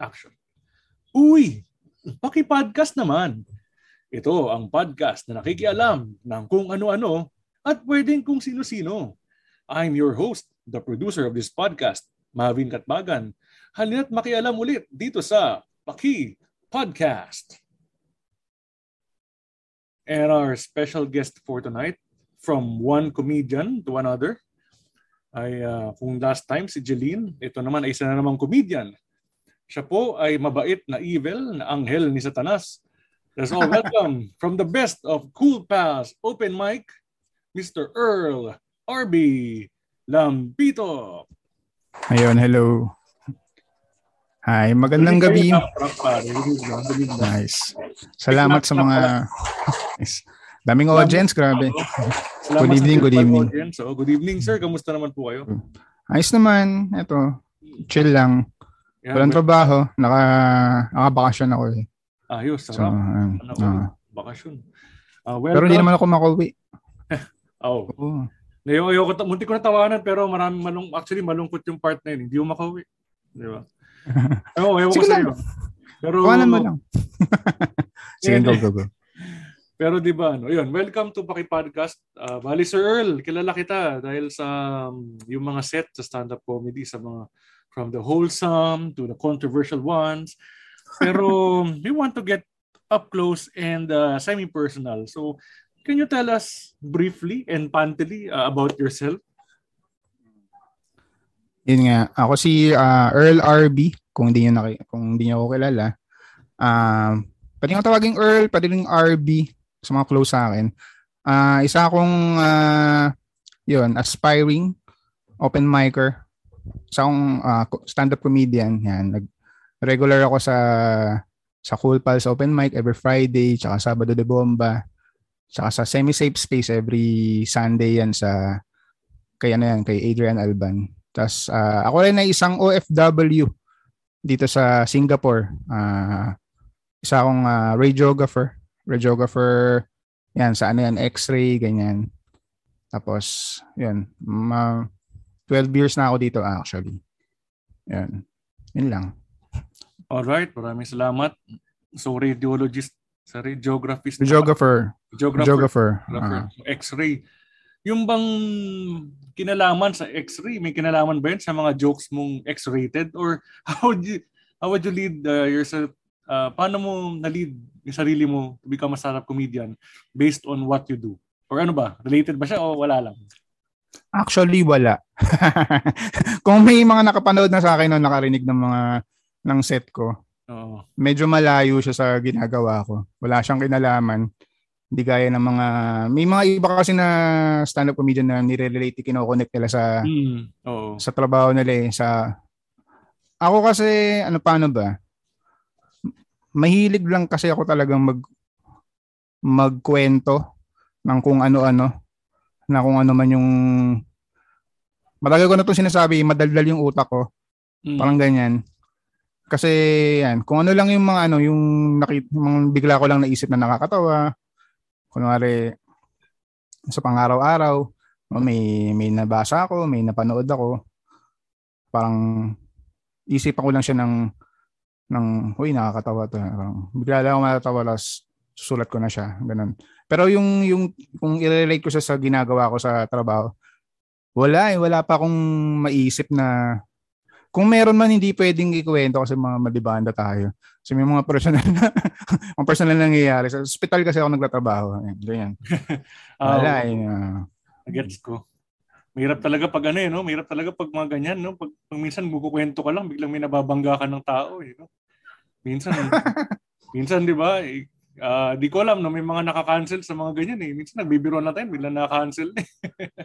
action. Uy, paki-podcast naman. Ito ang podcast na nakikialam ng kung ano-ano at pwedeng kung sino-sino. I'm your host, the producer of this podcast, Mavin Katbagan. Halina't makialam ulit dito sa Paki Podcast. And our special guest for tonight, from one comedian to another, ay uh, kung last time si Jeline, ito naman ay isa na namang comedian. Siya po ay mabait na evil na anghel ni Satanas Let's all welcome from the best of Cool Pass Open Mic, Mr. Earl RB Lambito. Ayun, hello. Hi, magandang gabi. Nice. Salamat sa mga nice. daming audience, grabe. Good evening, good evening. So, good evening, sir. Kamusta naman po kayo? Ayos naman. Ito, chill lang. Walang trabaho. Naka, nakabakasyon ako eh. Ayos, sarap. So, um, ano, uh, bakasyon. Uh, well, pero hindi naman ako makauwi. oh. oh. Ngayon, ayoko, munti ko na tawanan pero marami malung, actually malungkot yung part na yun. Hindi mo makauwi. Di ba? Oo, ayaw ko sa'yo. Pero, Tawanan mo lang. Sige, go, go, go. Pero di ba, ano, yun, welcome to Paki Podcast. Uh, bali, Sir Earl, kilala kita dahil sa um, yung mga set sa stand-up comedy, sa mga from the wholesome to the controversial ones, pero we want to get up close and uh, semi-personal. So, can you tell us briefly and pantily uh, about yourself? Yun nga, ako si uh, Earl RB, kung hindi niyo naki, kung hindi niyo ako kilala. Um, uh, pwede nga tawaging Earl, pwede rin RB sa mga close sa akin. Uh, isa akong uh, yun, aspiring open micer. Isa akong uh, stand-up comedian. Yan, nag, regular ako sa sa Cool Pals Open Mic every Friday, tsaka Sabado de Bomba, tsaka sa Semi-Safe Space every Sunday yan sa kay ano yan, kay Adrian Alban. Tapos uh, ako rin ay isang OFW dito sa Singapore. Uh, isa akong uh, radiographer. Radiographer, yan, sa ano yan, x-ray, ganyan. Tapos, yan, ma 12 years na ako dito actually. Yan. Yun lang. All right, maraming salamat. So radiologist, sa radiographist. Radiographer. Radiographer. Uh-huh. X-ray. Yung bang kinalaman sa X-ray, may kinalaman ba yun sa mga jokes mong X-rated? Or how would you, how would you lead uh, yourself? Uh, paano mo na-lead yung sarili mo to become a stand-up comedian based on what you do? Or ano ba? Related ba siya o wala lang? Actually, wala. Kung may mga nakapanood na sa akin o nakarinig ng mga ng set ko. Oo. Medyo malayo siya sa ginagawa ko. Wala siyang kinalaman. Hindi gaya ng mga... May mga iba kasi na stand-up comedian na nire-relate, kinoconnect nila sa, mm, oo. sa trabaho nila eh. Sa, ako kasi, ano paano ba? Mahilig lang kasi ako talagang mag magkwento ng kung ano-ano na kung ano man yung matagal ko na itong sinasabi, madaldal yung utak ko. Mm. Parang ganyan. Kasi yan, kung ano lang yung mga ano, yung nakit mga bigla ko lang naisip na nakakatawa. Kunwari sa pang-araw-araw, may may nabasa ako, may napanood ako. Parang isipan ko lang siya ng ng, huy, nakakatawa to. Parang, bigla lang ako matatawa, tapos susulat ko na siya. Ganun. Pero yung, yung, kung i-relate ko siya sa ginagawa ko sa trabaho, wala eh. Wala pa akong maisip na kung meron man hindi pwedeng ikwento kasi mga madibanda tayo. Kasi may mga personal na mga personal na nangyayari. Sa hospital kasi ako nagtatrabaho. Ayan, ganyan. Wala oh, eh. Uh, gets ko. Mahirap talaga pag ano eh, no? Mahirap talaga pag mga ganyan, no? Pag, pag minsan bukukwento ka lang, biglang may nababangga ka ng tao, eh, no? Minsan, minsan, di ba, uh, di ko alam, no? May mga naka-cancel sa mga ganyan, eh. Minsan nagbibiro na tayo, biglang naka-cancel.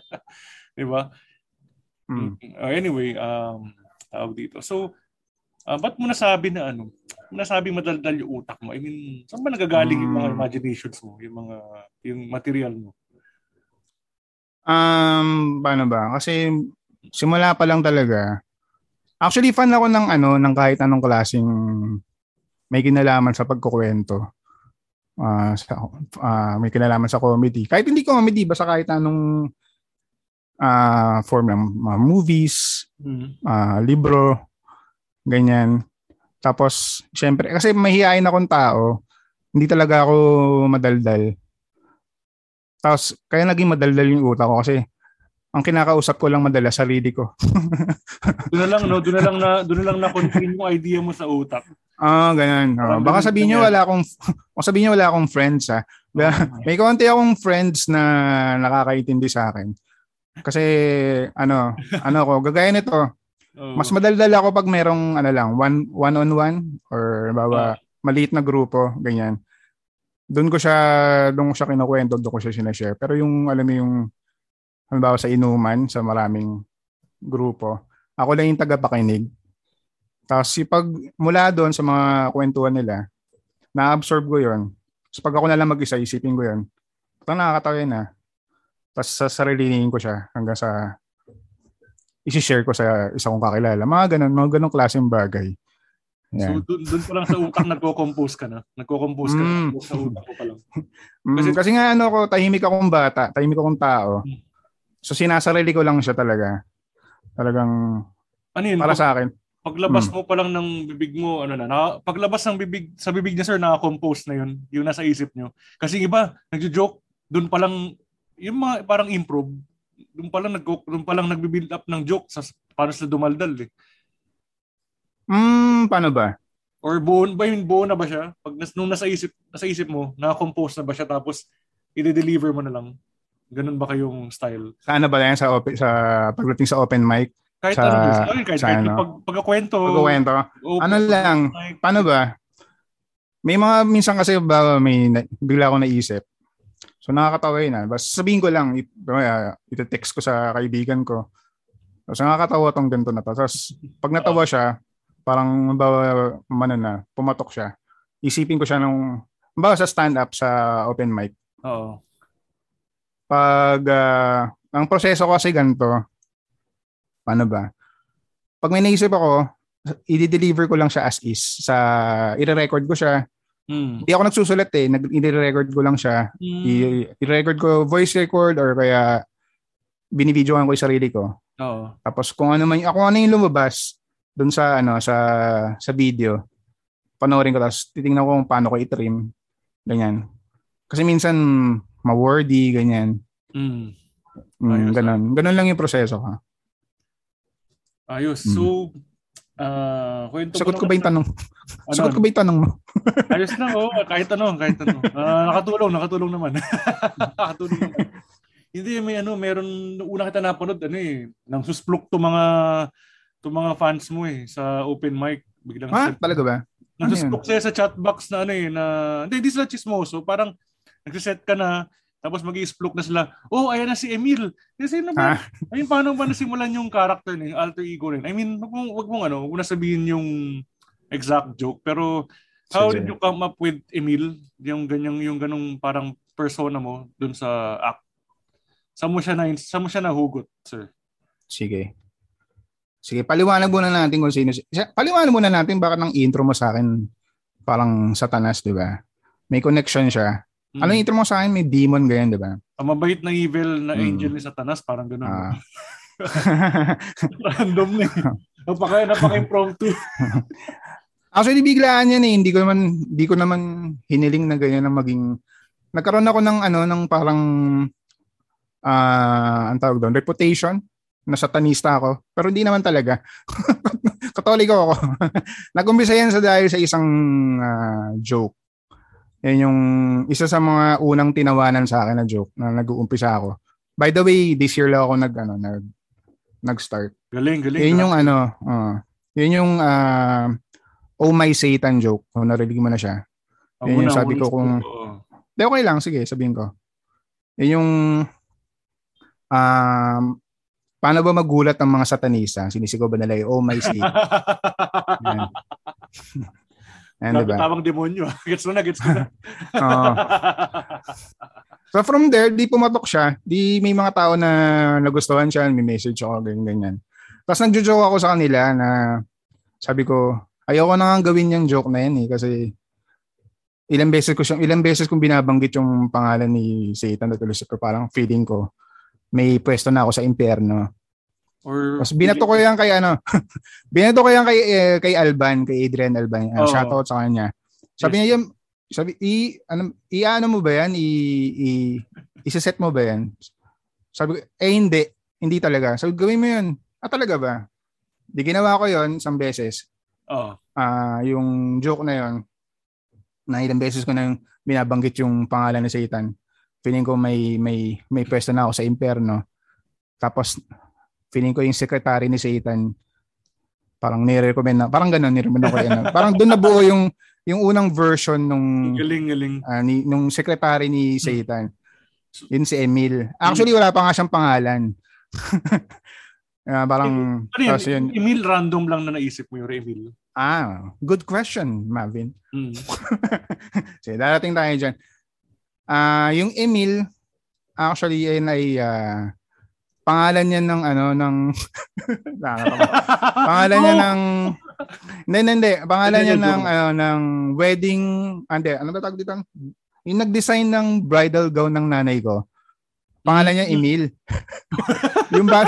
di ba? Mm. Uh, anyway, um, tawag dito. So, uh, ba't mo nasabi na ano? Nasabi madaldal yung utak mo? I mean, saan ba nagagaling hmm. yung mga hmm. imaginations mo? Yung mga, yung material mo? Um, paano ba? Kasi simula pa lang talaga. Actually, fan ako ng ano, ng kahit anong klaseng may kinalaman sa pagkukwento. Uh, sa, uh, may kinalaman sa comedy. Kahit hindi comedy, basta kahit anong uh, form ng uh, movies, mm-hmm. uh, libro, ganyan. Tapos, syempre, kasi mahihain akong tao, hindi talaga ako madaldal. Tapos, kaya naging madaldal yung utak ko kasi ang kinakausap ko lang madalas sarili ko. doon na lang no, doon na lang na doon na lang na contain yung idea mo sa utak. Ah, uh, ganun. Oh, baka sabihin niyo wala akong baka sabihin niyo wala akong friends ha. May konti akong friends na nakakaintindi sa akin. Kasi ano, ano ko, gagaya nito. Oh. Mas madaldal ako pag merong ano lang, one one on one or bawa maliit na grupo, ganyan. Doon ko siya doon ko siya kinukuwento, doon ko siya sinashare. Pero yung alam mo yung halimbawa sa inuman, sa maraming grupo, ako lang yung tagapakinig. Tapos pag mula doon sa mga kwentuhan nila, na-absorb ko yon. So pag ako na lang mag-isa, isipin ko yon. Parang nakakatawa yun ah. Tapos sa sarilinin ko siya hanggang sa isi-share ko sa isa kong kakilala. Mga ganun, mga ganun klaseng bagay. Yan. So doon pa lang sa utak nagko-compose ka na. Nagko-compose ka mm. na sa utak ko pa lang. Mm, kasi, kasi nga ano ko, tahimik akong bata, tahimik akong tao. Mm. So sinasarili ko lang siya talaga. Talagang ano yun, para sa akin. Paglabas hmm. mo pa lang ng bibig mo, ano na, na paglabas ng bibig, sa bibig niya sir, naka-compose na yun, yung nasa isip niyo. Kasi iba, nagjo-joke, doon pa lang, yung mga parang improv, doon pa lang, nag, doon pa lang nagbi-build up ng joke sa paano sila dumaldal eh. Hmm, paano ba? Or buo, ba yung buo na ba siya? Pag nas, nung nasa isip, nasa isip mo, naka-compose na ba siya tapos i-deliver mo na lang? Ganun ba kayong style? Sa ano ba yan? Sa, open, sa pagdating sa open mic? Kahit sa, ano, sorry, kahit, sa kahit ano? pag, pagkakwento. Pagkakwento. Ano lang, mic. paano ba? May mga, minsan kasi ba, may, bigla ako naisip. So nakakatawa yun ah. Basta sabihin ko lang, it, uh, ito-text ko sa kaibigan ko. Tapos nakakatawa tong ganito na to. Tapos pag natawa siya, parang bawa man na, pumatok siya. Isipin ko siya nung, bawa sa stand-up sa open mic. Oo pag uh, ang proseso ko kasi ganito, paano ba? Pag may naisip ako, i-deliver ko lang siya as is. Sa, i-record ko siya. Mm. Hindi ako nagsusulat eh. Nag, i-record ko lang siya. Mm. I- i-record ko voice record or kaya binibidyoan ko yung sarili ko. Oo. Tapos kung ano man, ako ano yung lumabas doon sa ano sa sa video, panoorin ko tapos titingnan ko kung paano ko i-trim. Ganyan. Kasi minsan ma-wordy, ganyan. Mm. Mm, ganun. Ganun lang yung proseso ha. Ayos. Mm. So, uh, kwento Sagot ko ba yung tanong? Ano, Sagot ko ba yung tanong mo? Ayos na, oh. Kahit ano, kahit ano. Uh, nakatulong, nakatulong naman. nakatulong naman. Hindi, may ano, meron, una kita napanood, ano eh, nang susplok to mga, to mga fans mo eh, sa open mic. Biglang ha? Talaga ba? Nang ano susplok sa chatbox na ano eh, na, hindi, hindi sila chismoso, parang, nagsiset ka na, tapos mag explode na sila, oh, ayan na si Emil. Kasi na ba? I mean, paano ba nasimulan yung character niya, yung alter ego rin? I mean, wag mong, wag mong ano, wag mo na sabihin yung exact joke, pero how did you come up with Emil? Yung ganyang, yung ganong parang persona mo dun sa act? Saan mo siya na, saan mo siya nahugot, sir? Sige. Sige, paliwanag muna natin kung sino. Paliwanag muna natin bakit ang intro mo sa akin parang satanas, di ba? May connection siya. Mm. Ano yung intro mo sa akin? May demon ganyan, di ba? Ang mabait na evil na mm. angel ni Satanas, parang gano'n. Ah. Random na eh. Napaka, napaka-impromptu. Actually, biglaan yan eh. Hindi ko naman, hindi ko naman hiniling na ganyan na maging... Nagkaroon ako ng ano, ng parang... Uh, ang tawag doon, reputation na satanista ako. Pero hindi naman talaga. Katoliko ako. Nag-umpisa yan sa dahil sa isang uh, joke yan yung isa sa mga unang tinawanan sa akin na joke na nag-uumpisa ako. By the way, this year lang ako nag ano nag nag-start. Galing, galing. Yun yung ano, uh, yun yung uh, Oh My Satan joke. Kung narinig mo na siya. Oh, yun yung sabi ko kung Di okay lang, sige, sabihin ko. Yun yung um, paano ba magulat ang mga satanista? Sinisigaw ba nila yung Oh My Satan? Ayan, diba? Tawang demonyo. gets mo na, gets mo na. uh, so from there, di pumatok siya. Di may mga tao na nagustuhan siya, may message ako, ganyan, ganyan. Tapos nagjo-joke ako sa kanila na sabi ko, ayoko na nga gawin yung joke na yan eh kasi ilang beses ko siyang ilang beses kong binabanggit yung pangalan ni Satan at Lucifer parang feeling ko may pwesto na ako sa impyerno. Or Tapos binato ko yan kay ano, binato ko yan kay eh, kay Alban, kay Adrian Alban. Uh, Oo. Shoutout sa kanya. Sabi niya yung sabi i ano i ano mo ba yan? I, i isa-set mo ba yan? Sabi ko, eh hindi, hindi talaga. Sabi gawin mo yun. Ah, talaga ba? Di ginawa ko yon isang beses. Oo. Ah, yung joke na yon na ilang beses ko nang binabanggit yung pangalan ni Satan. Feeling ko may may may pwesto na ako sa impyerno. Tapos feeling ko yung secretary ni Satan parang nire-recommend na parang ganoon nire-recommend ko yan. parang doon nabuo yung yung unang version nung Galing, galing. ah, ni, nung secretary ni Satan. Yun si Emil. Actually wala pa nga siyang pangalan. Ah, parang Ano yun? yun. Emil, random lang na naisip mo yung Emil. Ah, good question, Marvin. Mm. Sige, darating tayo dyan. Ah, yung Emil, actually, yun ay ah, pangalan niya ng ano, ng... Pangalan niya Oh! ng... Hindi, hindi. Pangalan niya ng, ano, ng wedding... ah, Hindi, ano ba tawag dito? Yung nag-design ng bridal gown ng nanay ko. Pangalan niya Emil. yung ba...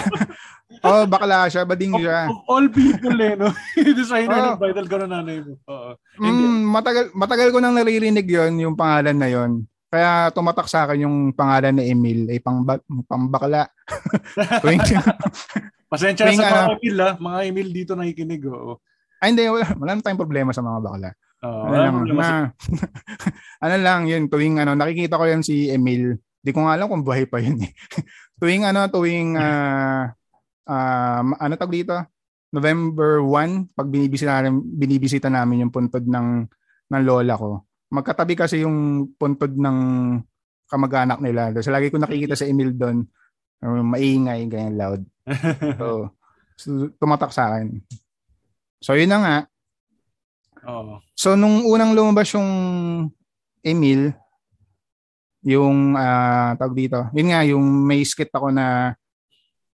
oh, bakla siya, bading Of, siya. of all people eh, no? Designer Oo. ng bridal ka na nanay mo. Oo. Mm, matagal matagal ko nang naririnig 'yon, yung pangalan na 'yon. Kaya tumatak sa akin yung pangalan na Emil ay pang pambakla. Tuwing Pasensya na Tuwing sa mga Emil, ha? Mga Emil dito nakikinig, oo. ay hindi wala, wala tayong problema sa mga bakla. Oo, Ano lang, na, ano lang yun, tuwing ano, nakikita ko yan si Emil. Di ko nga alam kung buhay pa yun eh. tuwing ano, tuwing ah ah, ano tag dito? November 1, pag binibisita namin, binibisita namin yung puntod ng ng lola ko. Magkatabi kasi yung puntod ng kamag-anak nila. So lagi ko nakikita sa Emil doon. uh, maingay, ganyan loud. So, so, tumatak sa akin. So yun na nga, Oo. So nung unang lumabas yung Emil, yung ah tawag dito, yun nga yung may skit ako na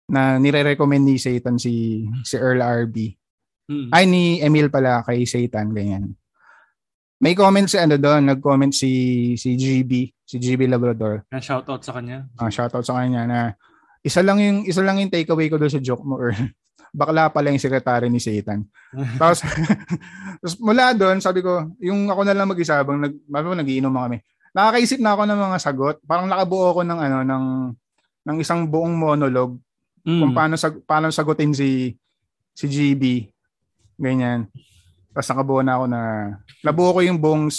na nire-recommend ni Satan si si Earl RB. Mm. Ay ni Emil pala kay Satan ganyan. May comment si ano doon, nag-comment si si GB, si GB Labrador. Yan, shoutout sa kanya. Ah, shoutout sa kanya na isa lang yung isa lang yung takeaway ko doon sa joke mo Earl. Bakla pala yung sekretary ni Satan. Tapos, tapos mula doon, sabi ko, yung ako na lang mag-isa habang nag, nagiinom kami. Nakakaisip na ako ng mga sagot. Parang nakabuo ako ng ano ng ng isang buong monologue Mm. kung paano sag, paano sagutin si si GB. Ganyan. Tapos nakabuo na ako na nabuo ko yung buong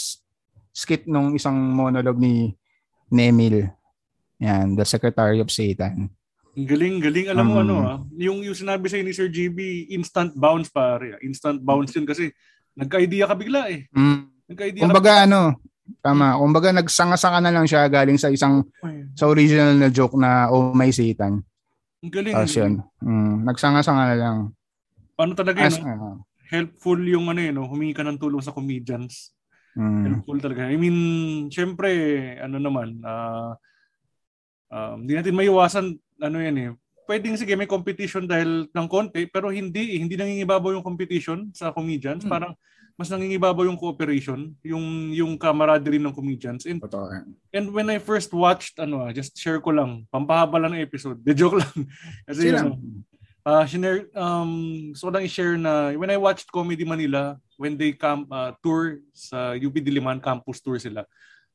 skit nung isang monologue ni, ni Emil. Yan, the Secretary of Satan. Galing, galing. Alam mo Um, ano ah, yung, yung sinabi sa'yo ni Sir GB, instant bounce pare. Instant bounce yun kasi nagka-idea ka bigla eh. Mm. Nagka-idea ka Kumbaga ano, tama. Kumbaga nagsanga-sanga na lang siya galing sa isang sa original na joke na oh my Satan. Ang galing. Tapos yun. Mm, nagsanga-sanga na lang. Paano talaga As, yun? no? ano, Helpful yung ano yun, no? humingi ka ng tulong sa comedians. mm, Helpful talaga. I mean, syempre, ano naman, ah um, hindi natin maiwasan, ano yan eh, pwedeng sige may competition dahil ng konti, pero hindi eh, hindi nangingibabaw yung competition sa comedians. Hmm. Parang mas nangingibabaw yung cooperation, yung yung camaraderie ng comedians. And, totoo and when I first watched, ano ah, just share ko lang, pampahaba lang ng episode. De joke lang. Kasi Sila. ano, Ah, share um so lang i-share na when I watched Comedy Manila when they camp uh, tour sa UP Diliman campus tour sila.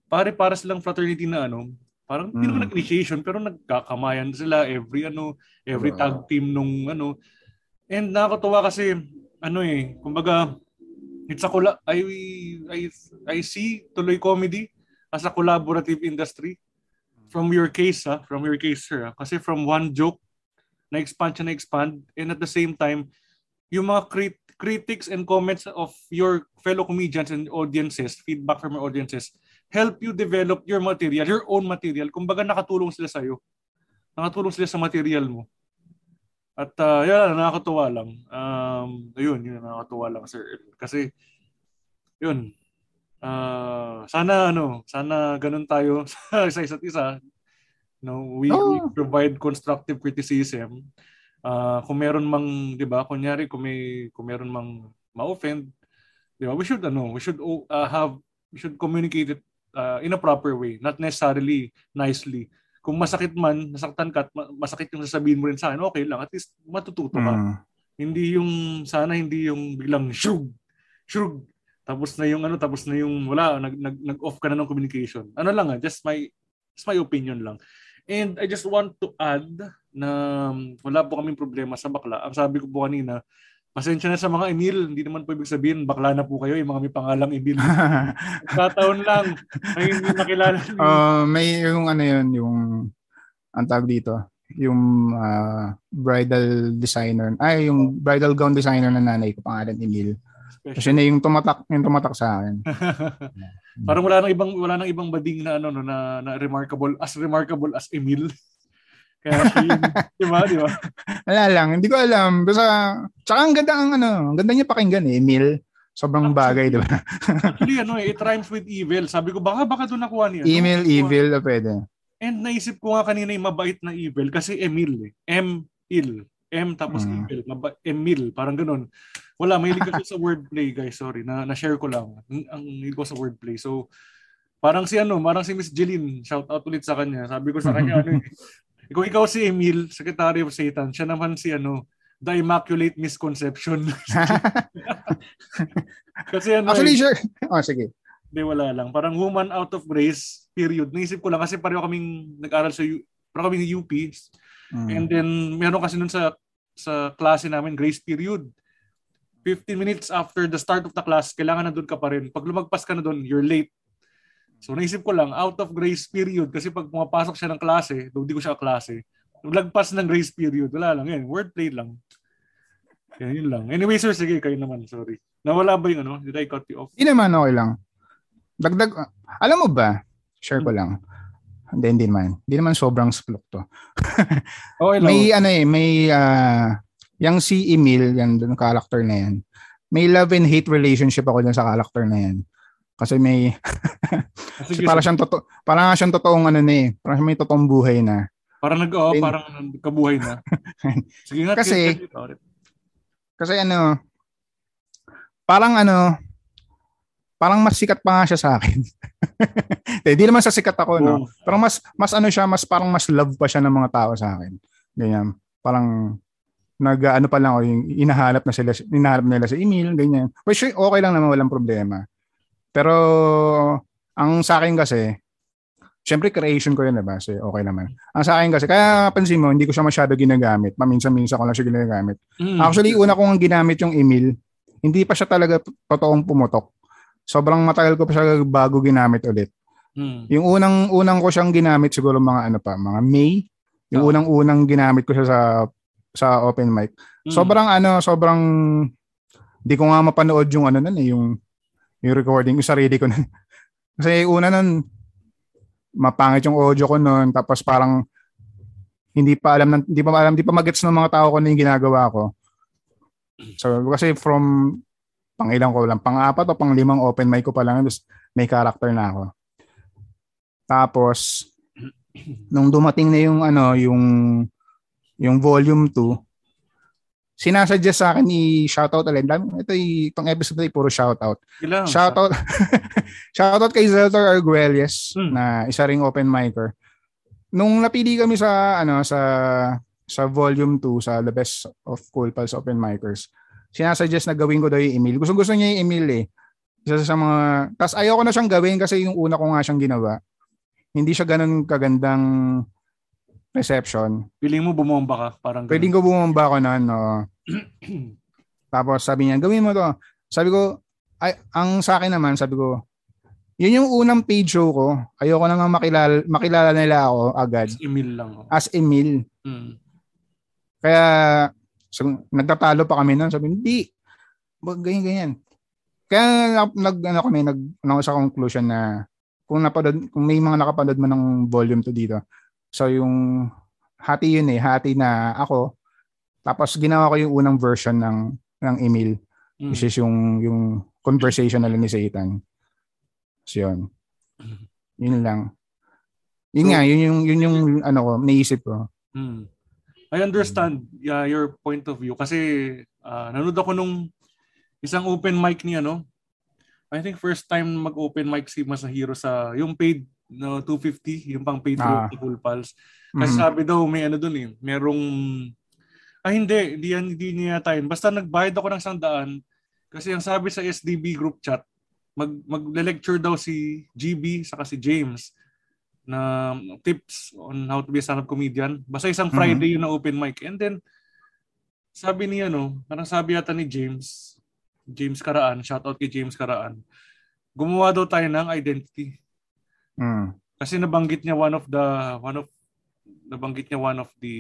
Pare para silang fraternity na ano, parang hindi naman Mm. nag-initiation pero nagkakamayan sila every ano, every Wow. tag team nung ano. And nakakatuwa kasi ano eh, kumbaga it's a colla- I I I see tuloy comedy as a collaborative industry from your case ha, from your case sir. ha. Kasi from one joke na-expand siya na-expand and at the same time yung mga crit- critics and comments of your fellow comedians and audiences, feedback from your audiences, help you develop your material, your own material. Kumbaga nakatulong sila sa'yo. Nakatulong sila sa material mo. At uh, yan, nakakatuwa lang. Um, ayun, yun, nakakatuwa lang, sir. Kasi, yun, ah sana ano, sana ganun tayo sa isa't isa. No, we, we Oo. provide constructive criticism. Ah, kung meron mang, 'di ba, kunyari kung may kung meron mang ma-offend, 'di ba? We should ano, we should uh, have we should communicate it uh, in a proper way, not necessarily nicely. kung masakit man, nasaktan ka masakit yung sasabihin mo rin sa akin, okay lang. At least matututo ka. Mm. Hindi yung, sana hindi yung biglang shrug, shrug. Tapos na yung ano, tapos na yung wala, nag, nag, nag-off ka na ng communication. Ano lang ah, just my, just my opinion lang. And I just want to add na um, wala po kaming problema sa bakla. Ang sabi ko po kanina, Pasensya na sa mga Emil, hindi naman po ibig sabihin bakla na po kayo, yung mga may pangalang Emil. Kataon lang, may hindi nakilala. Uh, may yung ano yun, yung ang tawag dito, yung uh, bridal designer, ay yung bridal gown designer na nanay ko, pangalan Emil. Kasi na yung tumatak, yung tumatak sa akin. Parang wala nang ibang wala nang ibang bading na ano no na, na remarkable as remarkable as Emil. Kaya yun, di ba, di ba? Wala lang, hindi ko alam. Basta, tsaka ang ganda ang ano, ang ganda niya pakinggan eh, Emil. Sobrang bagay, di ba? actually, ano eh, it rhymes with evil. Sabi ko, baka baka doon nakuha niya. Email, no? evil, na pwede. And naisip ko nga kanina yung mabait na evil kasi Emil eh. M-il. M tapos mm. evil. Maba- Emil, parang ganun. Wala, may ko sa wordplay, guys. Sorry, na, na-share ko lang. Ang hilig ko sa wordplay. So, parang si ano, parang si Miss Jeline, shout out ulit sa kanya. Sabi ko sa kanya, ano eh, kung ikaw si Emil, Secretary of Satan, siya naman si ano, The Immaculate Misconception. kasi ano, Actually, sure. Oh, sige. Hindi, wala lang. Parang woman out of grace, period. Naisip ko lang kasi pareho kaming nag-aral sa U, pareho kaming UP. Mm. And then, meron kasi nun sa sa klase namin, grace period. 15 minutes after the start of the class, kailangan na doon ka pa rin. Pag lumagpas ka na doon, you're late. So naisip ko lang, out of grace period, kasi pag pumapasok siya ng klase, though di ko siya klase, lagpas ng grace period, wala lang yan, wordplay lang. Yan, yun lang. Anyway, sir, sige, kayo naman, sorry. Nawala ba yung ano? Did I cut you off? Hindi naman, okay lang. Dagdag, alam mo ba, share ko hmm. lang, hindi, hindi naman. Hindi naman sobrang splok to. okay lang. May ano eh, may, uh, yung si Emil, yan, yung character na yan, may love and hate relationship ako dyan sa character na yan. Kasi may kasi para siyang totoo, para siyang totoong ano na eh, parang may totoong buhay na. Parang nag oh, parang kabuhay na. Sige nga kasi kasi ano parang ano parang mas sikat pa nga siya sa akin. Hindi naman sa sikat ako, oh. no? Pero mas, mas ano siya, mas parang mas love pa siya ng mga tao sa akin. Ganyan. Parang, nag, ano pa lang, oh, yung inahanap na sila, inahanap nila sa email, ganyan. Which okay lang naman, walang problema. Pero ang sa akin kasi, syempre creation ko yun, diba? So, okay naman. Ang sa akin kasi, kaya pansin mo, hindi ko siya masyado ginagamit. Paminsan-minsan ko lang siya ginagamit. Mm. Actually, una kong ginamit yung email, hindi pa siya talaga totoong pumutok. Sobrang matagal ko pa siya bago ginamit ulit. Mm. Yung unang unang ko siyang ginamit siguro mga ano pa, mga May. Yung oh. unang-unang ginamit ko siya sa sa open mic. Mm. Sobrang ano, sobrang hindi ko nga mapanood yung ano nun eh, yung yung recording, yung sarili ko nun. Kasi una nun, mapangit yung audio ko nun, tapos parang hindi pa alam, hindi pa alam, hindi pa magets ng mga tao ko na yung ginagawa ko. So, kasi from pang ilang ko lang, pang-apat o pang-limang open mic ko pa lang, may character na ako. Tapos, nung dumating na yung ano, yung yung volume 2, sinasuggest sa akin ni shoutout ulit. Ito itong episode ay puro shoutout. Ilang, shoutout shoutout kay Zeltor Arguelles hmm. na isa ring open micer. Nung napili kami sa ano sa sa volume 2 sa The Best of Cool Pals Open Micers, sinasuggest na gawin ko daw yung email. Gusto gusto niya yung email eh. Isa sa mga tas ayoko na siyang gawin kasi yung una ko nga siyang ginawa. Hindi siya ganun kagandang reception. Piling mo bumomba ka? Parang ganun. Pwedeng ko bumomba ako na no. Tapos sabi niya, gawin mo to. Sabi ko, ay, ang sa akin naman, sabi ko, yun yung unang page show ko. Ayoko na nga makilala, makilala nila ako agad. As Emil lang. Oh. As Emil. Mm. Kaya, so, nagtatalo pa kami nun. Sabi, hindi. Ganyan, ganyan. Kaya nag, ano kami, nag, ano sa conclusion na kung napanood, kung may mga nakapanood man ng volume to dito, So yung hati yun eh, hati na ako. Tapos ginawa ko yung unang version ng ng email, mm. which is yung yung conversational ni Satan. So yun. Yun lang. Yun so, nga, yun yung yun yung ano ko, naisip ko. Mm. I understand uh, your point of view kasi uh, nanood ako nung isang open mic ni ano. I think first time mag-open mic si Masahiro sa yung paid no 250 yung pang Patreon Ah. Full Pulse. Kasi Mhm. sabi daw may ano dun eh, merong ah hindi, hindi yan hindi niya yun. Basta nagbayad ako ng sandaan kasi ang sabi sa SDB group chat, mag magle-lecture daw si GB saka si James na tips on how to be a stand-up comedian. Basta isang Mhm. Friday yun na open mic. And then sabi ni ano, parang sabi yata ni James, James Karaan, shout out kay James Karaan. Gumawa daw tayo ng identity. Mm. Kasi nabanggit niya one of the one of nabanggit niya one of the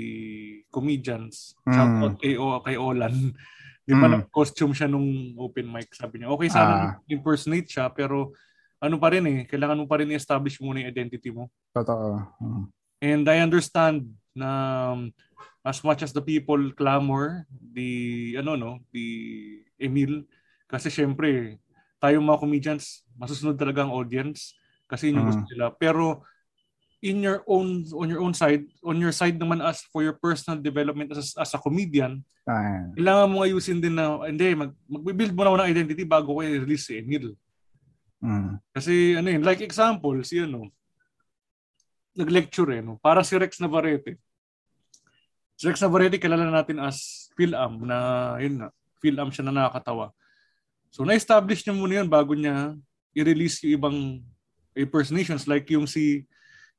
comedians. Shout Mm. out kay, o, kay Olan. Di ba Mm. nag-costume siya nung open mic, sabi niya. Okay, sana Ah. impersonate siya, pero ano pa rin eh, kailangan mo pa rin i-establish muna yung identity mo. Totoo. Mm. And I understand na um, as much as the people clamor the ano no, the Emil kasi syempre tayong mga comedians masusunod talaga ang audience kasi yun yung gusto Mm. nila. Pero in your own on your own side, on your side naman as for your personal development as, as a comedian, Ah, kailangan mo ayusin din na hindi mag magbi-build mo na ng identity bago ko i-release si Emil. mm. Kasi ano yun, like example, si ano, nag-lecture eh, no? para si Rex Navarrete. Si Rex Navarrete kilala natin as Phil-Am na, yun na, Phil-Am siya na nakakatawa. So na-establish niya muna yun bago niya i-release yung ibang impersonations like yung si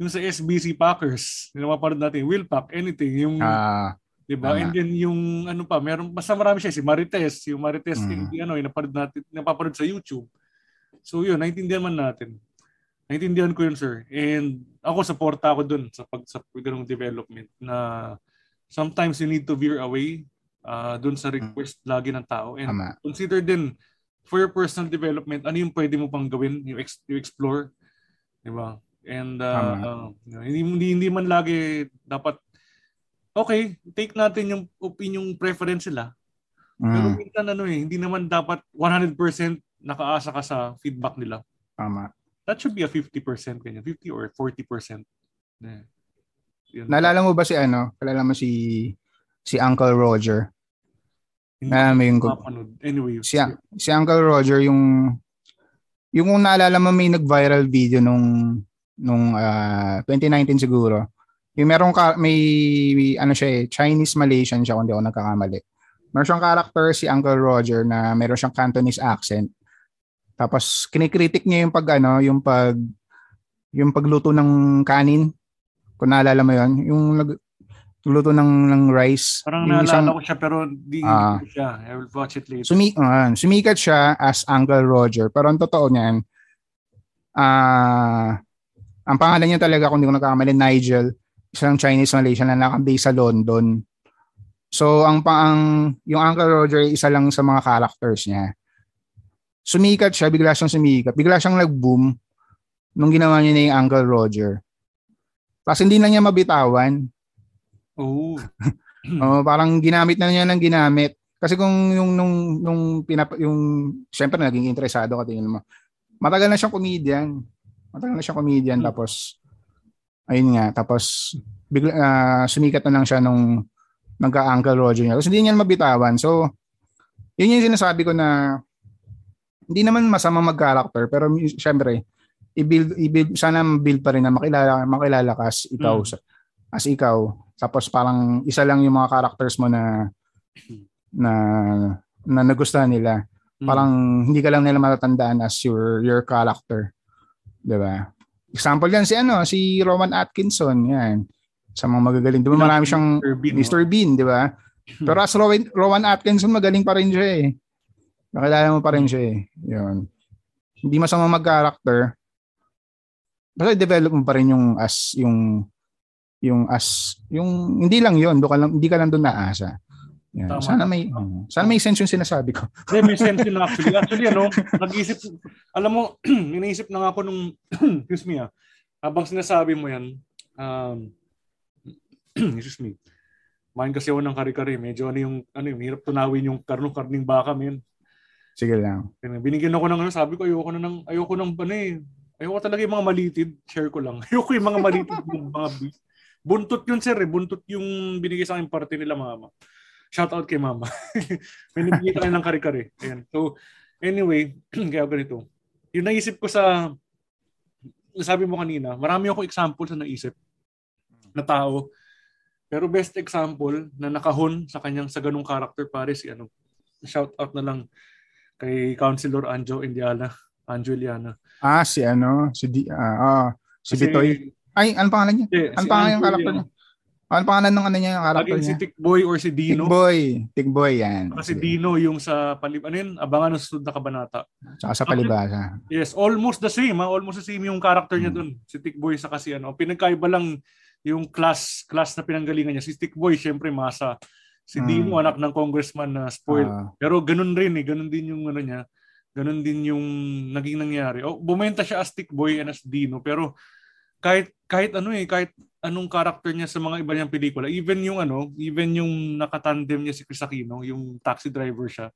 yung sa SBC Packers, yung napapanood natin, Will Pack, anything, yung Ah, 'di ba? And then yung ano pa, meron basta marami siya si Marites, yung Marites Mm. yung ano, yung napanood natin, napapanood sa YouTube. So yun, naintindihan man natin. Naintindihan ko yun, sir. And ako suporta ako dun sa pag sa ganung development na sometimes you need to veer away uh, dun sa request lagi ng tao and tama. consider din for your personal development ano yung pwede mo pang gawin, yung, ex- yung explore, 'di ba? And uh, Tama. uh, hindi, hindi hindi man lagi dapat okay, take natin yung opinion preference. Pero Mm. minsan ano eh, hindi naman dapat 100% nakaasa ka sa feedback nila. Tama. That should be a 50% ganyan, 50 or 40%. Yeah. Yun. Naalala mo ba si ano? Naalala mo si si Uncle Roger? Hindi Naalala mo yung mapanood. Anyway, si, si Uncle Roger yung yung kung naalala mo may nag-viral video nung nung ah, 2019 siguro. Yung merong ka, may, may ano siya eh, Chinese Malaysian siya kung ako nagkakamali. Meron siyang character si Uncle Roger na meron siyang Cantonese accent. Tapos kinikritik niya yung pag ano, yung pag yung pagluto ng kanin. Kung naalala mo 'yon, yung nagluto ng ng rice. parang yung naalala ko siya pero di hindi ko siya. I will watch it later. Sumi ah, sumikat siya as Uncle Roger. Pero ang totoo niyan, ah ang pangalan niya talaga, kung hindi ko nagkakamali, Nigel. Isang Chinese Malaysian na nakabase sa London. So, ang paang yung Uncle Roger, isa lang sa mga characters niya. Sumikat siya, bigla siyang sumikat. Bigla siyang nag-boom nung ginawa niya na yung Uncle Roger. Tapos hindi na niya mabitawan. Oh. Oh, parang ginamit na niya ng ginamit. Kasi kung yung nung nung pinap yung syempre naging interesado ka tingin mo. Matagal na siyang comedian. Matagal na siyang comedian Hmm. tapos ayun nga tapos bigla ah, sumikat na lang siya nung nagka-Uncle Roger niya. Tapos hindi niya mabitawan. So yun yung sinasabi ko na hindi naman masama mag-character pero syempre i-build, i-build sana build pa rin na makilala makilala ka as ikaw Mm. as ikaw tapos parang isa lang yung mga characters mo na na na nagustuhan nila. Mm. Parang hindi ka lang nila matatandaan as your your character. 'Di ba? Example yan si ano, si Roman Atkinson, yan. Sa mga magagaling. Di ba marami siyang Mr. Bean? Mr. Bean, di ba? Pero as Rowan, Rowan Atkinson, magaling pa rin siya eh. Nakilala mo pa rin siya eh. Yun. Hindi masama mag-character. Basta develop mo pa rin yung as, yung, yung as, yung, hindi lang yun, do ka lang, hindi ka lang doon naasa. Yan. Tama. Sana may, uh, sana may sense yung sinasabi ko. Hindi, may sense yun actually. Actually, ano, nag-isip, alam mo, iniisip na nga ako nung, excuse me ah, habang sinasabi mo yan, um, excuse me, main kasi ako ng kari-kari. Medyo ano yung, ano yung, hirap tunawin yung karnong karning baka, men. Sige lang. Binigyan ako ng ano, sabi ko, ayoko na ng, ayoko ng, ano eh, ayoko talaga yung mga malitid, share ko lang. Ayoko yung mga malitid, yung mga beef. Buntot yun, sir, eh. Buntot yung binigay sa akin party nila, mama. Shout out kay mama. May nabigay tayo ng kare-kare. Ayan. So, anyway, kaya ganito. Yung naisip ko sa sabi mo kanina, marami akong example sa naisip na tao. Pero best example na nakahon sa kanyang sa ganung character pare si ano. Shout out na lang kay Councilor Anjo Indiana, Anjo Iliana. Ah, si ano, si Di, ah, ah, si Kasi, Bitoy. Ay, ano pangalan niya? Eh, ano si pangalan ng character niya? Ano pangalan ng ano niya, yung character niya? si Tikboy or si Dino. Tikboy. Tikboy, yan. Kasi Dino yung sa palib ano yun, abangan ng susunod na kabanata. Saka sa palibasa. Yes, almost the same. Ha? Almost the same yung character niya hmm. dun. Si Tikboy sa kasi ano. Pinagkaiba lang yung class class na pinanggalingan niya. Si Tikboy, syempre masa. Si hmm. Dino, anak ng congressman na spoiled. Uh, Pero ganun rin eh. Ganun din yung ano niya. Ganun din yung naging nangyari. Oh, bumenta siya as Tikboy and as Dino. Pero kahit kahit ano eh, kahit anong character niya sa mga iba niyang pelikula. Even yung ano, even yung nakatandem niya si Chris Aquino, yung taxi driver siya.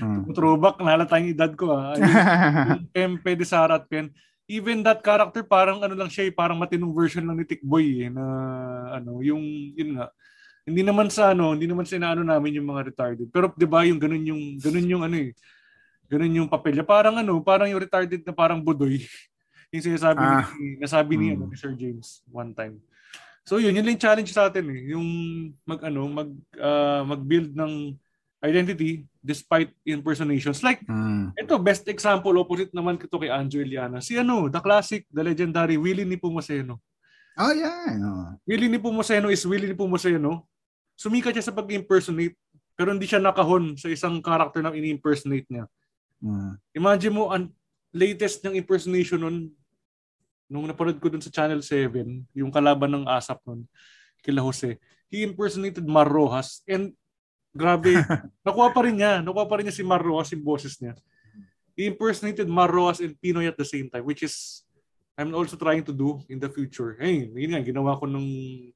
Hmm. Throwback, nalata yung edad ko ah. Yung, yung Pempe de Sara at Pen. Even that character, parang ano lang siya, eh, parang matinong version lang ni Tick Boy eh, na ano, yung, yun nga. Hindi naman sa ano, hindi naman sa inaano namin yung mga retarded. Pero 'di ba yung ganun yung ganun yung ano eh. Ganun yung papel niya. Parang ano, parang yung retarded na parang budoy. yung sinasabi ah. ni, nasabi ni, ano, hmm. ni Sir James one time. So yun, yun lang yung challenge sa atin eh. Yung mag ano, mag uh, mag-build ng identity despite impersonations. Like mm. ito best example opposite naman kito kay Anjo Eliana. Si ano, the classic, the legendary Willie ni Pumoseno. Oh yeah. No. Willie ni Pumoseno is Willie ni Pumoseno. Sumikat siya sa pag-impersonate pero hindi siya nakahon sa isang character na ini-impersonate niya. Mm. Imagine mo ang latest niyang impersonation nun nung napanood ko dun sa Channel 7, yung kalaban ng ASAP nun, kila Jose, he impersonated Mar Rojas and grabe, nakuha pa rin niya, nakuha pa rin niya si Mar Rojas yung boses niya. He impersonated Mar Rojas and Pinoy at the same time, which is I'm also trying to do in the future. Hey, yun nga, ginawa ko nung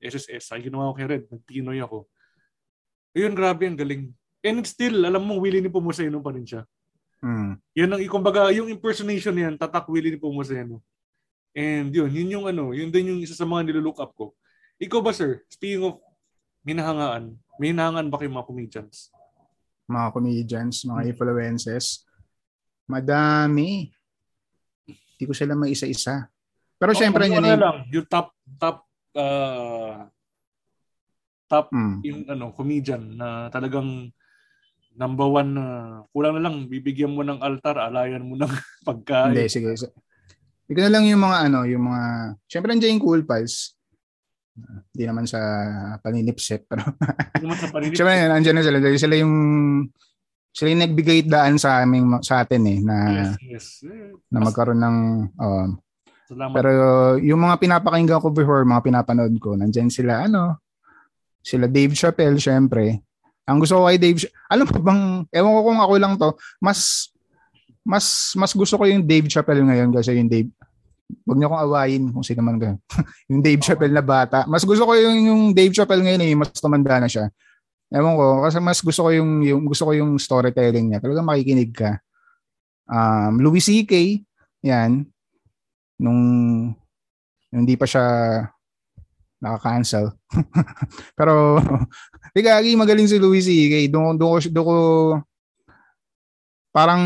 SSS. Ay, ginawa ko kay Red. Nag-Pinoy ako. Ayun, grabe, ang galing. And still, alam mo, Willie ni Pumuseno pa rin siya. Mm. Yan ang, kumbaga, yung impersonation niyan, tatak Willie ni Pumuseno. And yun, yun yung ano, yun din yung isa sa mga nilook up ko. Ikaw ba sir, speaking of minahangaan, may hinahangaan ba kayo mga comedians? Mga comedians, mga hmm. influences? Madami. Hindi ko sila may isa-isa. Pero oh, syempre yun na lang, yung top top uh, top hmm. yung ano comedian na talagang number one na kulang na lang bibigyan mo ng altar, alayan mo ng pagkain. Hindi, sige. Ikaw na lang yung mga ano, yung mga, syempre nandiyan yung Cool Pals. Hindi naman sa paninipsip, pero Hindi naman sa paninipsip. syempre nandiyan na sila. Dahil sila yung, sila yung nagbigay daan sa aming, sa atin eh, na, yes, yes. na magkaroon ng, um, Salamat. Pero yung mga pinapakinggan ko before, mga pinapanood ko, nandiyan sila, ano, sila Dave Chappelle, syempre. Ang gusto ko kay Dave, alam mo bang, ewan ko kung ako lang to, mas mas mas gusto ko yung Dave Chappelle ngayon kasi yung Dave Huwag niyo akong awayin kung sino man kayo. yung Dave Chappelle na bata. Mas gusto ko yung, yung Dave Chappelle ngayon eh, mas tumanda na siya. Ewan ko, kasi mas gusto ko yung, yung gusto ko yung storytelling niya. Talagang makikinig ka. Um, Louis C.K. Yan. Nung, nung hindi pa siya naka-cancel. Pero, di gagi, magaling si Louis C.K. Doon, doon, doon ko, parang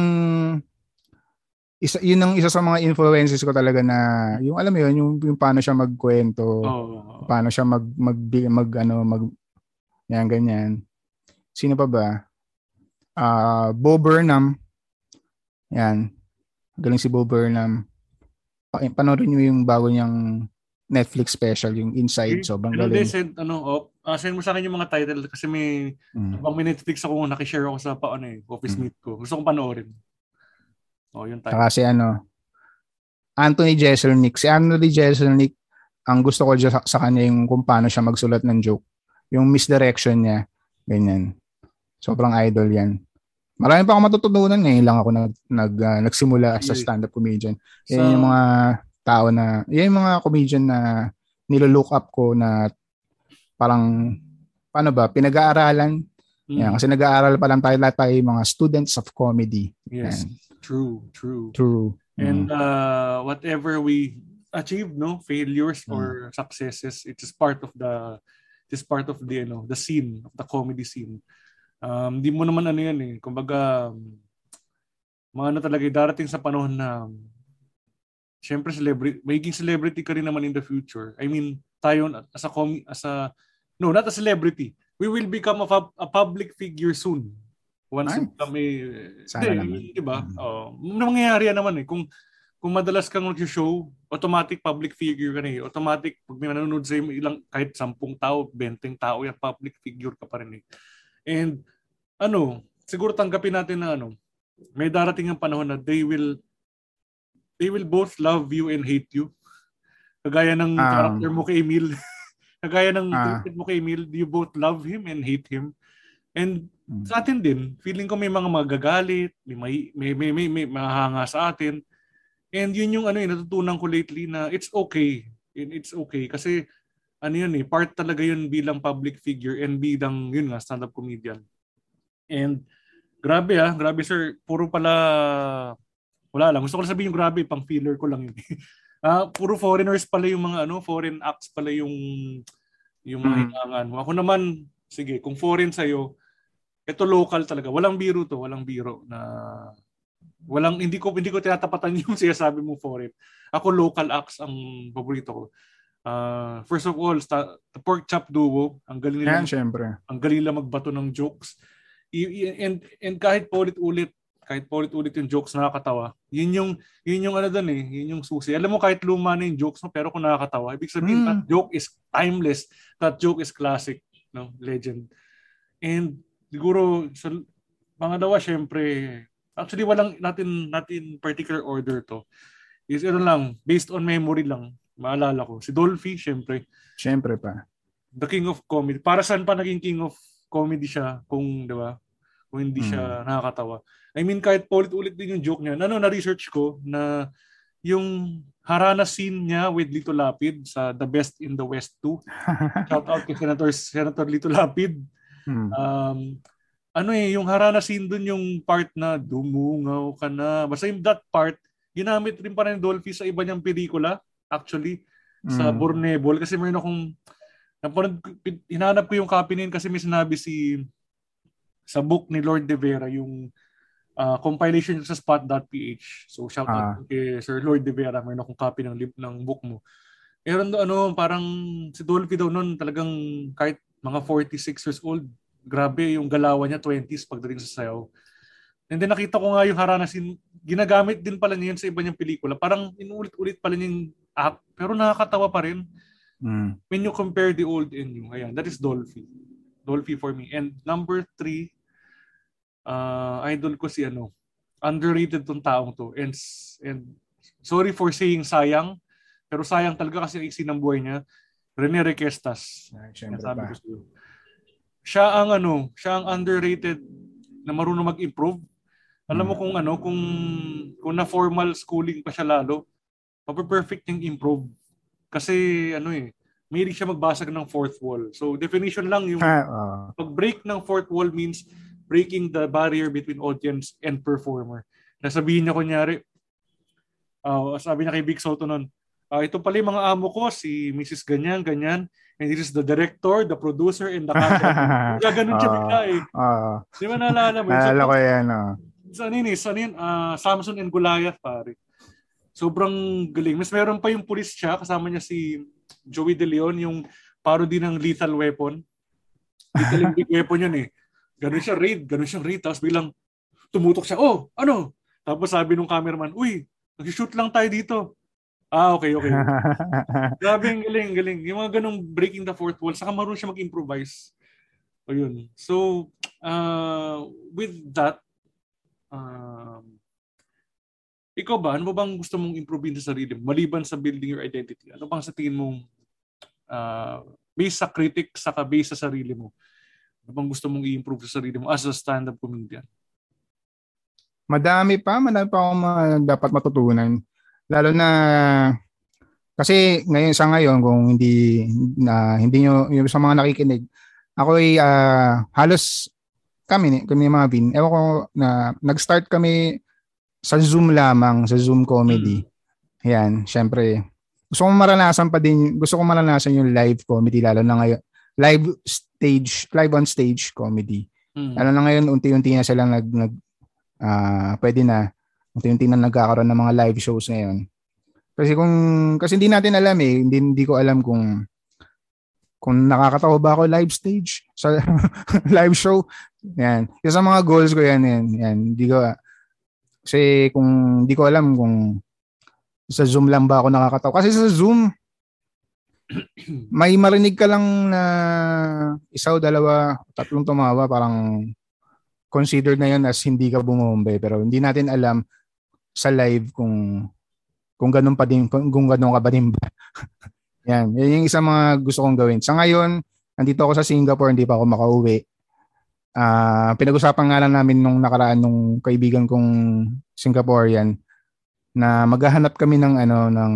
isa yun ang isa sa mga influences ko talaga na yung alam mo yun yung, yung paano siya magkwento oh. paano siya mag mag, mag ano mag yan ganyan. Sino pa ba? Uh, Bo Burnham. Yan. Galing si Bo Burnham. Panoorin niyo yung bago niyang Netflix special yung Inside. Sobrang ano galing. send, ano oh, uh, send mo sa akin yung mga title kasi may mm. may Netflix ako naki-share ako sa paano eh office mm. meet ko. Gusto kong panoorin Oh, yung time. Saka si ano, Anthony Jeselnik. Si Anthony Jeselnik, ang gusto ko sa, sa kanya yung kung paano siya magsulat ng joke. Yung misdirection niya. Ganyan. Sobrang idol yan. Marami pa ako matututunan eh. Lang ako nag, nag, uh, nagsimula as a stand-up comedian. Yan so, yung mga tao na, yan yung mga comedian na nilo-look up ko na parang, paano ba, pinag-aaralan. Mm. Yan, kasi nag-aaral pa lang tayo lahat tayo mga students of comedy. Yes. Yan. True, true. True. And mm. uh, whatever we achieve, no, failures mm. or successes, it is part of the it is part of the you know, the scene, of the comedy scene. Um, di mo naman ano yan eh. Kumbaga, mga ano talaga, darating sa panahon na syempre celebrity, magiging celebrity ka rin naman in the future. I mean, tayo as a com- as a no, not a celebrity. We will become a, a public figure soon. Once nice. kami Sana naman. Di ba? Mm-hmm. Oh, mangyayari naman eh kung kung madalas kang nag-show, automatic public figure ka na eh. Automatic, pag may nanonood sa ilang, kahit sampung tao, benteng tao, yan, public figure ka pa rin eh. And, ano, siguro tanggapin natin na ano, may darating ang panahon na they will they will both love you and hate you. Kagaya ng um, character mo kay Emil. Kagaya ng uh, mo kay Emil, you both love him and hate him. And sa atin din, feeling ko may mga magagalit, may may may, may, may mahanga sa atin. And yun yung ano yung natutunan ko lately na it's okay. It's okay kasi ano yun eh, part talaga yun bilang public figure and bilang yun nga stand-up comedian. And grabe ah, grabe sir, puro pala wala lang. Gusto ko lang sabihin yung grabe, pang filler ko lang yun. uh, puro foreigners pala yung mga ano, foreign acts pala yung yung mga mm. hinangan mo. Ako naman, sige, kung foreign sa'yo, ito local talaga. Walang biro to, walang biro na walang hindi ko hindi ko tinatapatan yung sinasabi mo foreign. Ako local acts ang paborito ko. Uh, first of all, sta- the pork chop duo, ang galing nila. Yan, syempre. Ang galing nila magbato ng jokes. I- and and kahit paulit-ulit kahit paulit-ulit yung jokes nakakatawa. Yun yung yun yung ano doon eh, yun yung susi. Alam mo kahit luma na yung jokes mo pero kung nakakatawa, ibig sabihin mm. that joke is timeless. That joke is classic, no? Legend. And siguro sa pangalawa syempre actually walang natin natin particular order to. Is ano lang, based on memory lang. Maalala ko. Si Dolphy, syempre. Syempre pa. The king of comedy. Para saan pa naging king of comedy siya kung, di ba? Kung hindi mm. siya nakakatawa. I mean, kahit paulit-ulit din yung joke niya. Ano, na-research ko na yung Harana scene niya with Lito Lapid sa The Best in the West 2. Shout out kay Senator, Senator Lito Lapid. Hmm. Um, ano eh, yung Harana scene dun yung part na dumungaw ka na. Basta yung that part, ginamit rin pa rin Dolphy sa iba niyang pelikula, actually, hmm. sa Bornebol. Kasi meron akong, napunod, hinanap ko yung copy niyan kasi may sinabi si, sa book ni Lord De Vera, yung uh, compilation sa spot.ph. So shout ah. out kay Sir Lord De Vera, mayroon akong copy ng lib ng book mo. Meron do ano, parang si Dolphy daw noon talagang kahit mga 46 years old, grabe yung galawan niya 20s pagdating sa sayaw. And then nakita ko nga yung Harana scene, ginagamit din pala niya sa iba niyang pelikula. Parang inuulit-ulit pala niyang act, pero nakakatawa pa rin. Mm. When you compare the old and new. Ayan, that is Dolphy. Dolphy for me. And number three, uh, idol ko si ano, underrated tong taong to. And, and sorry for saying sayang, pero sayang talaga kasi iksi ng buhay niya. Rene Requestas. Ay, sabi ko siya. Siya ang ano, siya ang underrated na marunong mag-improve. Alam mo hmm. kung ano, kung kung na formal schooling pa siya lalo, perfect yung improve. Kasi ano eh, may siya magbasag ng fourth wall. So definition lang yung uh, pag-break ng fourth wall means breaking the barrier between audience and performer. Nasabihin niya kunyari, uh, sabi niya kay Big Soto nun, uh, ito pala yung mga amo ko, si Mrs. Ganyan, ganyan, and is the director, the producer, and the camera. Kaya ganun siya bigla eh. Uh, Di ba naalala mo? Naalala ko yan. Uh. Sa ano yun eh, sa ano yun, uh, Samson and Goliath pare. Sobrang galing. Mas meron pa yung pulis siya, kasama niya si Joey De Leon, yung parody ng Lethal Weapon. Lethal Weapon yun eh. Ganun siya raid, ganun siyang raid. Tapos bilang tumutok siya, oh, ano? Tapos sabi nung cameraman, uy, nag-shoot lang tayo dito. Ah, okay, okay. Grabe, ang galing, galing. Yung mga ganong breaking the fourth wall, saka marunong siya mag-improvise. O yun. So, uh, with that, um, ikaw ba, ano ba bang gusto mong improve sa sarili mo? Maliban sa building your identity, ano bang sa tingin mong uh, based sa critic, saka based sa sarili mo? Ano bang gusto mong i-improve sa sarili mo as a stand-up comedian? Madami pa, madami pa akong dapat matutunan. Lalo na kasi ngayon sa ngayon kung hindi na hindi niyo yung sa mga nakikinig, ako ay uh, halos kami ni kami ni Marvin, ewan ko na nag-start kami sa Zoom lamang, sa Zoom comedy. Hmm. Yan, syempre. Gusto ko maranasan pa din, gusto ko maranasan yung live comedy lalo na ngayon live stage, live on stage comedy. Mm. Ano na ngayon, unti-unti na sila nag, nag uh, pwede na, unti-unti na nagkakaroon ng mga live shows ngayon. Kasi kung kasi hindi natin alam eh, hindi, hindi ko alam kung kung nakakatawa ba ako live stage sa live show. Yan. Yung sa mga goals ko yan, yan. yan. Hindi ko, kasi kung hindi ko alam kung sa Zoom lang ba ako nakakatawa. Kasi sa Zoom, may marinig ka lang na isa o dalawa, tatlong tumawa, parang considered na yun as hindi ka bumombe. Pero hindi natin alam sa live kung kung ganun pa din, kung, kung ganun ka ba din ba. yan, yan yung isang mga gusto kong gawin. Sa ngayon, nandito ako sa Singapore, hindi pa ako makauwi. Uh, pinag-usapan nga lang namin nung nakaraan nung kaibigan kong Singaporean na maghahanap kami ng ano ng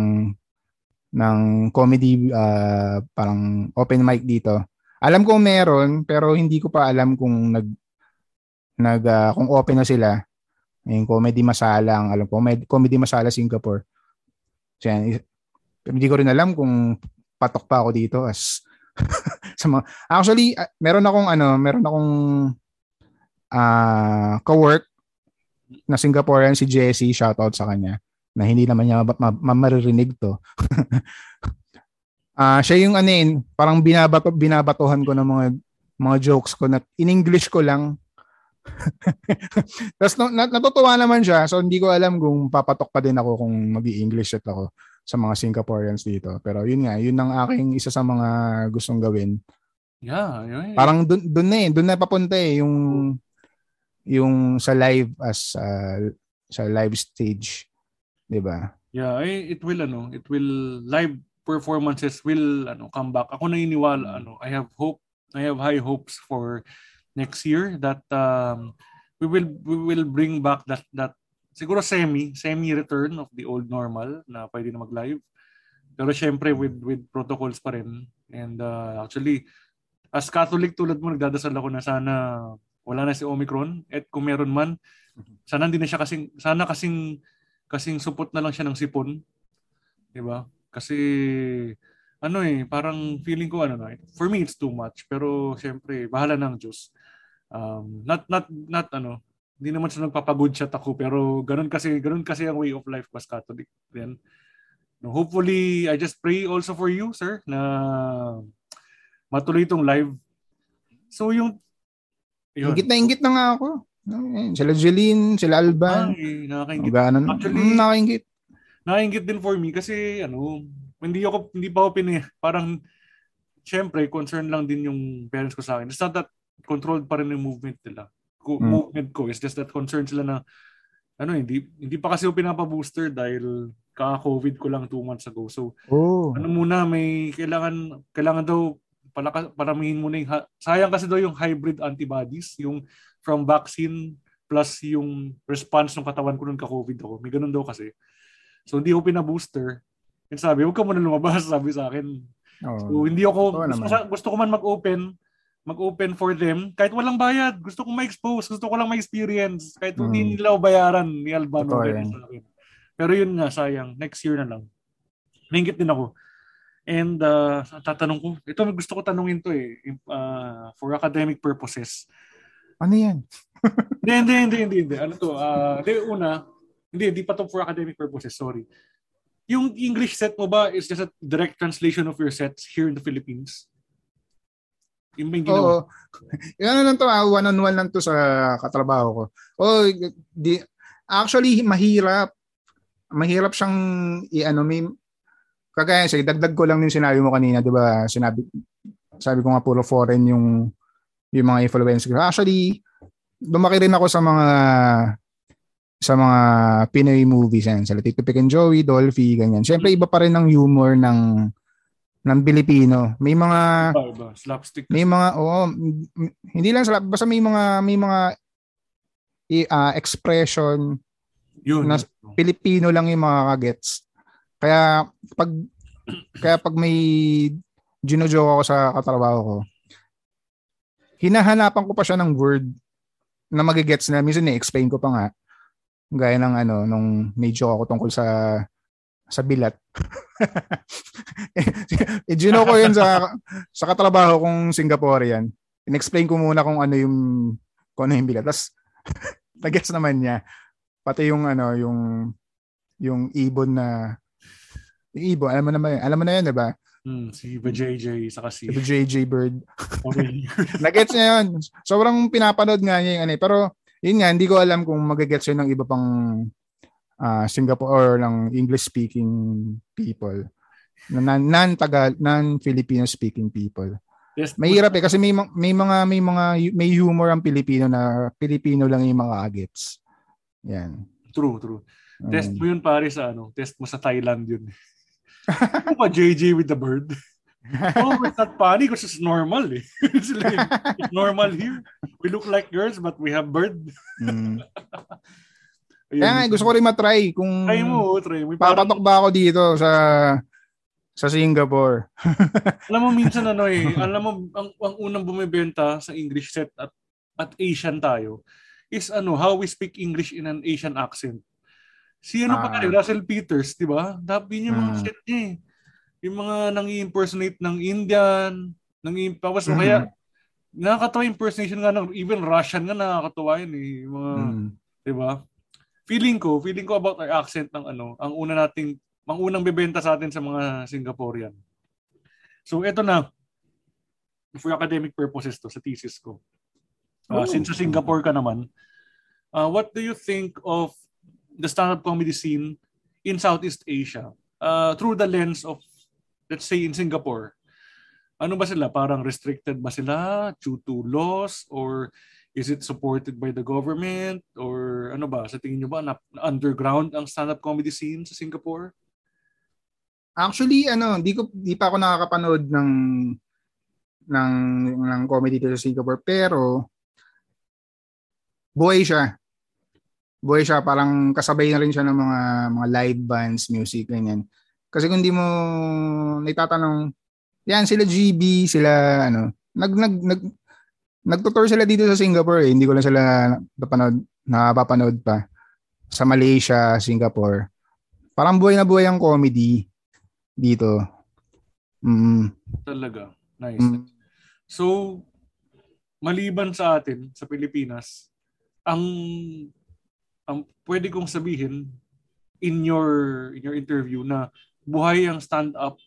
ng comedy uh, parang open mic dito. Alam ko meron pero hindi ko pa alam kung nag nag uh, kung open na sila. Yung comedy masala ang alam ko, comedy masala Singapore. So yan, hindi ko rin alam kung patok pa ako dito as sa mga, actually uh, meron akong ano, meron akong uh, co-work na Singaporean si Jesse, shoutout sa kanya na hindi naman niya ma- to. Ah, uh, siya yung ano yun, parang binabato binabatuhan ko ng mga mga jokes ko na in English ko lang. Tapos nat- natutuwa naman siya, so hindi ko alam kung papatok pa din ako kung magi-English at ako sa mga Singaporeans dito. Pero yun nga, yun ang aking isa sa mga gustong gawin. Yeah, yun. Parang dun, dun na eh, dun na papunta eh, yung yung sa live as uh, sa live stage 'di ba? Yeah, it will ano, it will live performances will ano come back. Ako naniniwala ano, I have hope, I have high hopes for next year that um, we will we will bring back that that siguro semi semi return of the old normal na pwede na mag-live. Pero syempre with with protocols pa rin. And uh, actually as Catholic tulad mo nagdadasal ako na sana wala na si Omicron at kung meron man sana hindi na siya kasing sana kasing kasing supot na lang siya ng sipon. 'Di ba? Kasi ano eh, parang feeling ko ano na, for me it's too much, pero syempre bahala ng Diyos. Um, not not not ano, hindi naman siya nagpapagood shot ako pero ganun kasi ganun kasi ang way of life was Catholic. Then no, hopefully I just pray also for you, sir, na matuloy itong live. So yung yun. Ingit na ingit na nga ako. Sila Jeline, sila Alba. Ay, nakakaingit. Ano, Actually, mm, nakakaingit. Nakakaingit din for me kasi ano, hindi ako hindi pa ako pinay, parang syempre concern lang din yung parents ko sa akin. It's not that controlled pa rin yung movement nila. Ko, mm. Movement ko is just that concern sila na ano hindi hindi pa kasi ako pinapa-booster dahil ka-COVID ko lang two months ago. So oh. ano muna may kailangan kailangan daw palaka, paramihin mo na yung sayang kasi daw yung hybrid antibodies, yung from vaccine plus yung response ng katawan ko nung ka-COVID ako. May ganun daw kasi. So hindi ako pina-booster. And sabi, huwag ka muna lumabas, sabi sa akin. Oh, so hindi ako, gusto, gusto ko man mag-open, mag-open for them, kahit walang bayad. Gusto ko ma-expose, gusto ko lang ma-experience. Kahit hindi hmm. nila bayaran ni Albano. Sa akin. Pero yun nga, sayang. Next year na lang. Naingit din ako. And uh, tatanong ko, ito gusto ko tanungin to eh, uh, for academic purposes. Ano yan? hindi, hindi, hindi, hindi, hindi. Ano to? Uh, hindi, una, hindi, hindi pa to for academic purposes, sorry. Yung English set mo ba is just a direct translation of your sets here in the Philippines? Yung ba yung ginawa? Oo. Ano lang to, ah, one-on-one lang to sa katrabaho ko. Oh, di, actually, mahirap. Mahirap siyang i-ano, may, kagaya sa dagdag ko lang yung sinabi mo kanina, di ba? Sinabi, sabi ko nga puro foreign yung yung mga influencer. Actually, lumaki rin ako sa mga sa mga Pinoy movies yan. Sila Tito Pick and Joey, Dolphy, ganyan. Siyempre, iba pa rin ang humor ng ng Pilipino. May mga iba, slapstick. May mga oo, hindi lang slap, basta may mga may mga uh, expression yun na Pilipino lang yung mga kagets. Kaya pag kaya pag may ginojoke ako sa katrabaho ko, hinahanapan ko pa siya ng word na magigets na. Minsan ni-explain ko pa nga. Gaya ng ano, nung may joke ako tungkol sa sa bilat. e, Gino ko yun sa, sa katrabaho kong Singaporean. In-explain ko muna kung ano yung kung ano yung bilat. Tapos, nagets naman niya. Pati yung ano, yung yung ibon na Yung ibon, alam mo naman yun. Alam mo na yun, di ba? Hmm, si Iba JJ, saka si... Si JJ Bird. Nagets niya yun. Sobrang pinapanood nga niya yung ano. eh. Pero, yun nga, hindi ko alam kung magagets yun ng iba pang uh, Singapore or ng English-speaking people. Non-Tagal, non-Filipino speaking people. Yes, Mahirap eh kasi may may mga may mga may humor ang Pilipino na Pilipino lang yung mga agets. Yan. True, true. Um, test mo yun pare sa ano, test mo sa Thailand yun. Ano ba JJ with the bird? oh, it's not funny because it's normal eh. it's, like, it's normal here. We look like girls but we have bird. mm. Kaya nga, gusto ko rin matry kung try mo, try mo. Papatok ba ako dito sa sa Singapore. alam mo minsan ano eh, alam mo ang, ang unang bumebenta sa English set at at Asian tayo is ano how we speak English in an Asian accent. Si ano ah. pa kayo, Russell Peters, di ba? Dapat yung mga mm. set niya eh. Yung mga nang impersonate ng Indian, nang tapos mm. kaya nakakatawa impersonation nga ng even Russian nga nakakatawa yun eh. Mga, mm. di ba? Feeling ko, feeling ko about our accent ng ano, ang una nating ang unang bebenta sa atin sa mga Singaporean. So ito na, for academic purposes to, sa thesis ko. Uh, oh. Since sa Singapore ka naman, uh, what do you think of the stand-up comedy scene in Southeast Asia uh, through the lens of, let's say, in Singapore? Ano ba sila? Parang restricted ba sila due to laws or is it supported by the government or ano ba? Sa tingin nyo ba na underground ang stand-up comedy scene sa Singapore? Actually, ano, di ko di pa ako nakakapanood ng ng ng comedy dito sa Singapore pero buhay siya. Buhay siya parang kasabay na rin siya ng mga mga live bands, music ganyan. Kasi kung di mo naitatanong yan sila GB, sila ano, nag nag nag nagtutour sila dito sa Singapore eh. Hindi ko lang sila napapanood, napapanood pa. Sa Malaysia, Singapore. Parang buhay na buhay ang comedy dito. Mm. Talaga. Nice. Mm. So, maliban sa atin, sa Pilipinas, ang ang pwede kong sabihin in your in your interview na buhay ang stand up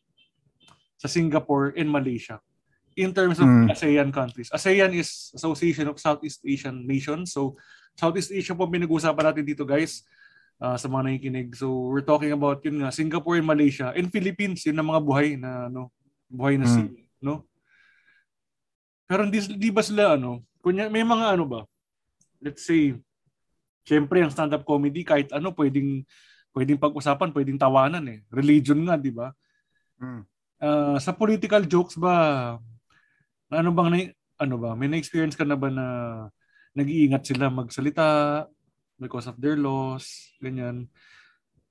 sa Singapore and Malaysia in terms of mm. ASEAN countries. ASEAN is Association of Southeast Asian Nations. So Southeast Asia po pinag-uusapan natin dito guys uh, sa mga nakikinig. So we're talking about yun nga Singapore and Malaysia and Philippines yun ang mga buhay na ano buhay na mm. sea, no? Pero hindi di ba sila ano, kunya may mga ano ba? Let's say Siyempre, ang stand-up comedy, kahit ano, pwedeng, pwedeng pag-usapan, pwedeng tawanan eh. Religion nga, di ba? Mm. Uh, sa political jokes ba, ano bang, ano ba, may na-experience ka na ba na nag-iingat sila magsalita, because of their laws, ganyan.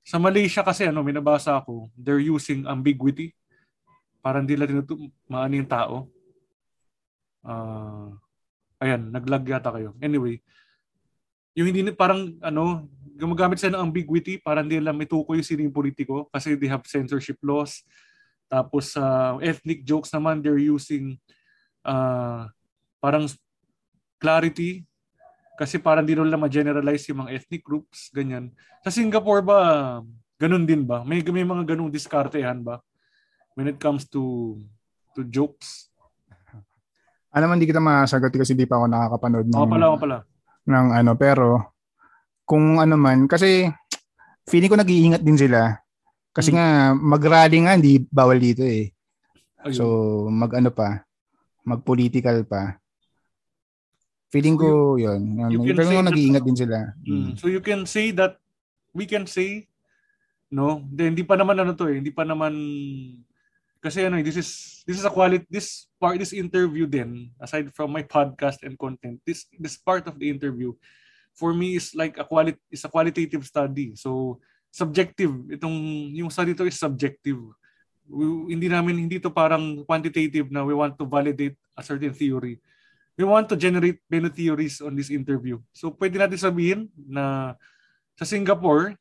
Sa Malaysia kasi, ano, may nabasa ako, they're using ambiguity. Parang hindi nila tinutu- maano yung tao. Uh, ayan, naglag yata kayo. Anyway, yung hindi parang ano, gumagamit sila ng ambiguity para hindi lang itukoy yung sino yung politiko kasi they have censorship laws. Tapos sa uh, ethnic jokes naman, they're using uh, parang clarity kasi parang di nila ma-generalize yung mga ethnic groups, ganyan. Sa Singapore ba, ganun din ba? May, may mga ganung diskartehan ba? When it comes to to jokes? Ano man, di kita masagot kasi di pa ako nakakapanood ng, ako pala, ako pala. ng ano, pero kung ano man, kasi feeling ko nag-iingat din sila. Kasi hmm. nga, mag-rally nga, hindi bawal dito eh. Ayun. So, mag-ano pa, mag-political pa. Feeling ko so yun. You can Pero nag-iingat din sila. Mm. So you can say that we can say no, then hindi pa naman ano to eh, hindi pa naman kasi ano, this is this is a quality this part this interview then aside from my podcast and content, this this part of the interview for me is like a quality is a qualitative study. So subjective itong yung study to is subjective. We, hindi namin hindi to parang quantitative na we want to validate a certain theory we want to generate many theories on this interview. So pwede natin sabihin na sa Singapore,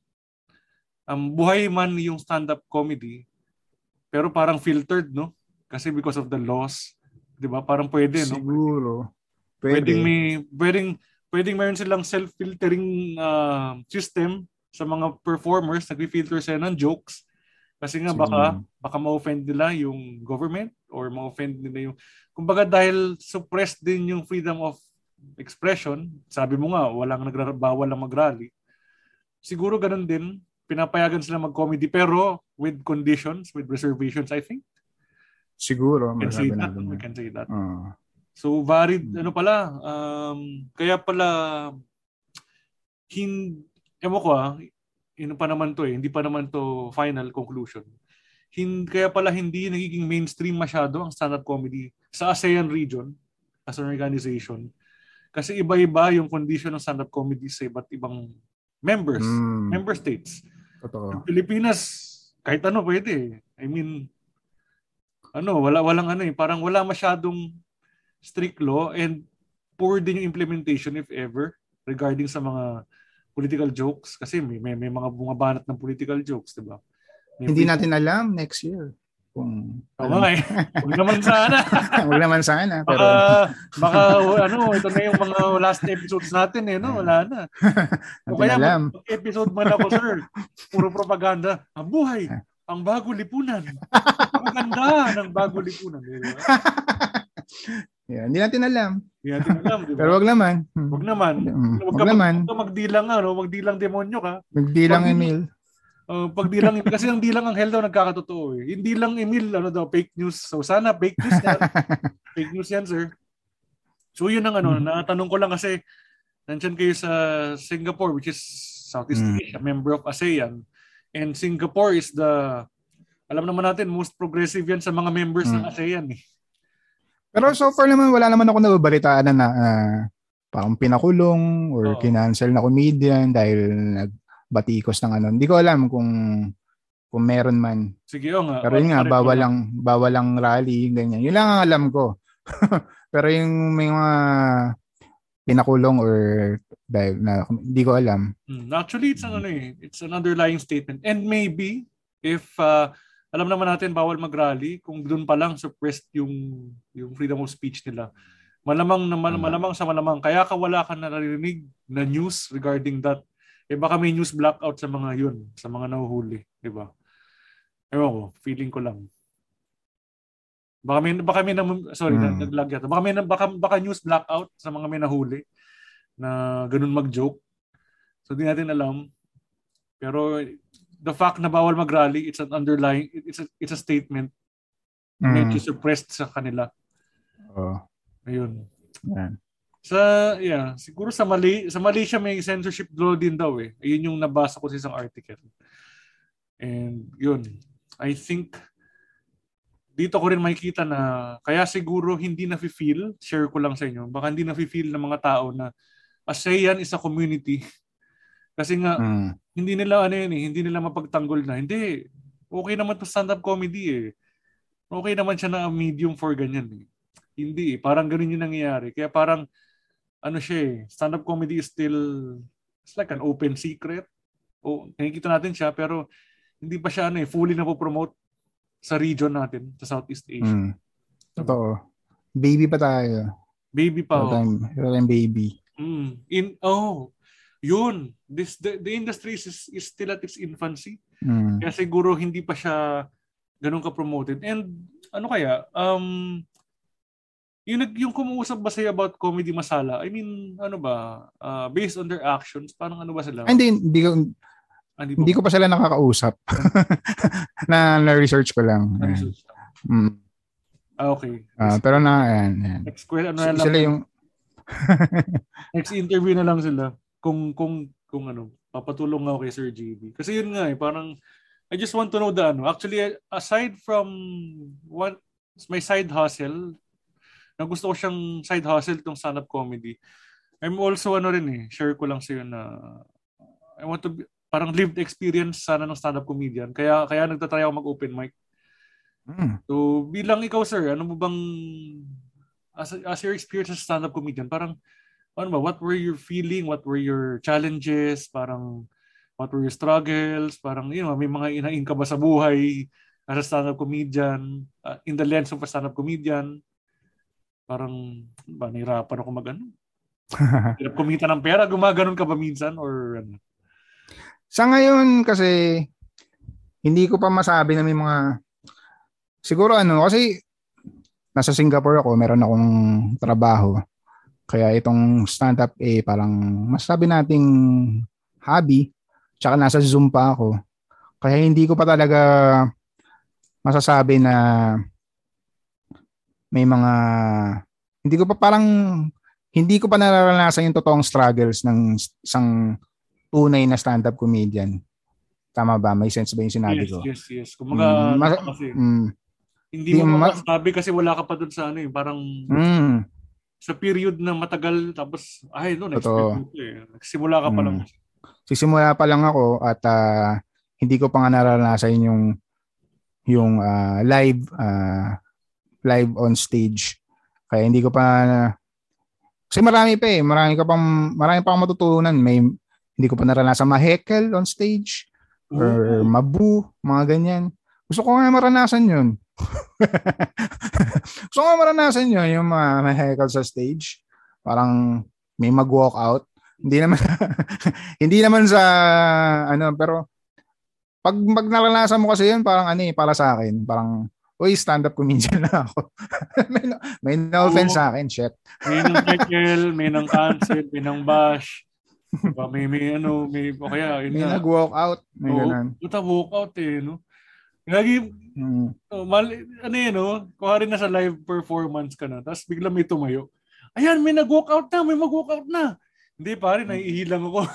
um, buhay man yung stand-up comedy, pero parang filtered, no? Kasi because of the laws, 'di ba? Parang pwede, no? Siguro. Pwede. Pwedeng may pwedeng pwedeng mayroon silang self-filtering uh, system sa mga performers, nagfi-filter sila ng jokes Kasi nga baka baka ma-offend nila yung government or ma-offend nila yung kumbaga dahil suppressed din yung freedom of expression, sabi mo nga walang nagbabawal lang mag-rally. Siguro ganun din, pinapayagan sila mag-comedy pero with conditions, with reservations I think. Siguro, we can say that. We can say that. Uh. So varied ano pala um kaya pala hin ewan ko ah, ino pa naman to eh, hindi pa naman to final conclusion. Hin, kaya pala hindi nagiging mainstream masyado ang stand-up comedy sa ASEAN region as an organization. Kasi iba-iba yung condition ng stand-up comedy sa iba't ibang members, mm. member states. Totoo. Sa Pilipinas, kahit ano pwede. I mean, ano, wala walang ano eh, parang wala masyadong strict law and poor din yung implementation if ever regarding sa mga political jokes kasi may, may, may mga bumabanat ng political jokes, di ba? Hindi natin alam next year kung nga eh. Huwag naman sana. Huwag naman sana. Pero... Baka, baka ano, ito na yung mga last episodes natin eh, no? Wala na. o kaya alam. Episode man ako, sir. Puro propaganda. Ang buhay, ang bago lipunan. Maganda ng bago lipunan. Diba? Yeah, hindi natin alam. Hindi natin alam, di ba? Pero wag naman. Wag naman. Hmm. Wag, wag naman. Mag, magdilang ano, magdilang demonyo ka. Magdilang pag, Emil. Uh, pag dilang kasi ang dilang ang hell daw nagkakatotoo eh. Hindi lang Emil ano daw fake news. So sana fake news yan. fake news yan, sir. So yun ang ano, mm-hmm. natanong ko lang kasi nandiyan kayo sa Singapore which is Southeast mm. Asia, member of ASEAN. And Singapore is the alam naman natin most progressive yan sa mga members mm. ng ASEAN eh. Pero so far naman, wala naman ako nababalitaan na, na uh, parang pinakulong or oh. kinancel na comedian dahil nagbatikos ng ano. Hindi ko alam kung kung meron man. Sige, oh nga. Pero yun nga, bawal lang, bawal lang rally, ganyan. Yun lang ang alam ko. Pero yung may mga pinakulong or dahil na hindi ko alam. Hmm. Actually, it's an, ano eh, it's an underlying statement. And maybe, if uh, alam naman natin bawal mag-rally kung doon pa lang suppressed yung yung freedom of speech nila. Malamang na mal- malamang sa malamang kaya ka wala ka naririnig na news regarding that. Eh baka may news blackout sa mga yun, sa mga nahuhuli, di ba? Ewan ko, feeling ko lang. Baka may baka may na, sorry, hmm. naglag yata. Baka may baka baka news blackout sa mga may nahuli na ganun mag-joke. So di natin alam. Pero the fact na bawal mag-rally, it's an underlying, it's a, it's a statement mm. medyo suppressed sa kanila. Oh. Ayun. Yeah. Sa, yeah, siguro sa Mali, sa Malaysia may censorship law din daw eh. Ayun yung nabasa ko sa isang article. And yun, I think dito ko rin makikita na kaya siguro hindi na feel share ko lang sa inyo, baka hindi na feel ng mga tao na ASEAN is a community kasi nga, mm. hindi nila ano yun eh, hindi nila mapagtanggol na. Hindi, okay naman to stand-up comedy eh. Okay naman siya na medium for ganyan eh. Hindi eh, parang ganun yung nangyayari. Kaya parang, ano siya eh, stand-up comedy is still, it's like an open secret. O, nakikita natin siya, pero hindi pa siya ano eh, fully na po promote sa region natin, sa Southeast Asia. Mm. Totoo. Baby pa tayo. Baby pa. Real time, real time baby. Mm. In, oh, yun, this the, the industry is, is still at its infancy. Mm. Kaya siguro hindi pa siya ganun ka-promoted. And ano kaya, um, yung, yung kumuusap ba sa'yo about comedy masala, I mean, ano ba, uh, based on their actions, parang ano ba sila? Hindi, hindi ko, ah, hindi, hindi ko pa sila nakakausap. na na-research ko lang. Na-research lang. Mm. Ah, okay. Uh, pero na, ayan, ayan. Next question, ano na lang. Sila yung... next interview na lang sila kung kung kung ano, papatulong ako kay Sir JB. Kasi yun nga eh, parang I just want to know the ano. Actually, aside from one my side hustle, na gusto ko siyang side hustle tong stand-up comedy. I'm also ano rin eh, share ko lang sa iyo na I want to be, parang lived experience sana ng stand-up comedian. Kaya kaya nagtatry ako mag-open mic. Mm. So, bilang ikaw sir, ano mo bang as, as your experience as stand-up comedian, parang ano ba, what were your feeling, what were your challenges, parang what were your struggles, parang you know, may mga inain ka ba sa buhay as a stand-up comedian, uh, in the lens of a stand-up comedian, parang ba, nahirapan ako mag ano? Hirap kumita ng pera, gumaganon ka ba minsan or ano? Sa ngayon kasi hindi ko pa masabi na may mga siguro ano kasi nasa Singapore ako, meron akong trabaho. Kaya itong stand-up eh parang masabi nating hobby. Tsaka nasa Zoom pa ako. Kaya hindi ko pa talaga masasabi na may mga hindi ko pa parang hindi ko pa nararanasan yung totoong struggles ng isang tunay na stand-up comedian. Tama ba? May sense ba yung sinabi yes, ko? Yes, yes. Kumaga, mm, mas, kasi, mm, hindi mo ma- masasabi kasi wala ka pa doon sa ano eh. Parang mm, sa period na matagal tapos ay no next Totoo. eh. Nagsimula ka pa lang. Mm. Sisimula pa lang ako at uh, hindi ko pa nga nararanasan yung yung uh, live uh, live on stage. Kaya hindi ko pa kasi marami pa eh, marami ka pang marami pa akong matutunan. May hindi ko pa naranasan ma-heckle on stage or mabu, mga ganyan. Gusto ko nga maranasan yun. Gusto ko nga maranasan yun, yung mga ma-heckle sa stage. Parang may mag-walk out. Hindi naman, hindi naman sa, ano, pero pag, pag naranasan mo kasi yun, parang ano eh, para sa akin, parang, uy, stand-up comedian na ako. may, no, may no offense sa akin, shit. may nang heckle, may nang cancel, may nang bash. Diba? May, may ano, may, o kaya, yun May na. nag-walk out. May Oo, ganun. Puta, walk out eh, no? Lagi, Mm. oh, mal, ano yun, no? Kuha rin na sa live performance ka na, tapos bigla may tumayo. Ayan, may nag-walk out na, may mag-walk out na. Hindi, pare, naiihilang ako.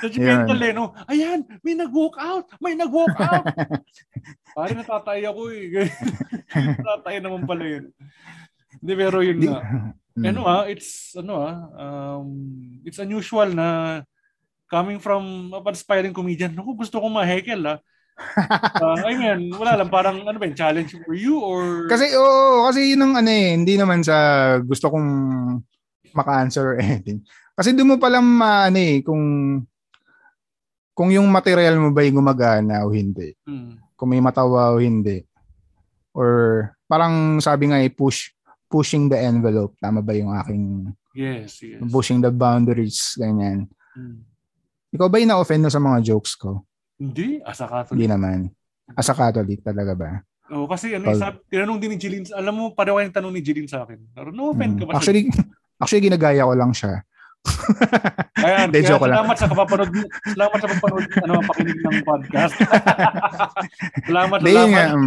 Judgmental eh, no? Ayan, may nag-walk out, may nag-walk out. pare, natatay ako eh. natatay naman pala yun. Hindi, pero yun na. Mm. Ano ah, it's ano ah, um, it's unusual na coming from a aspiring comedian. Naku, gusto kong ma-heckle ah. Uh, I mean, wala lang parang ano ba challenge for you or Kasi oo, kasi yun ang ano eh, hindi naman sa gusto kong maka-answer or anything. Kasi doon mo palang maano eh, kung kung yung material mo ba yung gumagana o hindi. Hmm. Kung may matawa o hindi. Or parang sabi nga eh, push pushing the envelope. Tama ba yung aking Yes, yes. pushing the boundaries, ganyan. Hmm. Ikaw ba yung na-offend na sa mga jokes ko? Hindi, asa Catholic. Hindi naman. As a Catholic talaga ba? Oh, kasi ano, Pag- sabi, tinanong din ni Jeline, alam mo, pareho yung tanong ni Jeline sa akin. Pero no offend ka Mm. ba? Actually, actually ginagaya ko lang siya. Ayan, kaya joke lang. salamat sa kapapanood, salamat sa pagpanood, ano, pakinig ng podcast. salamat, yun salamat. nga. um,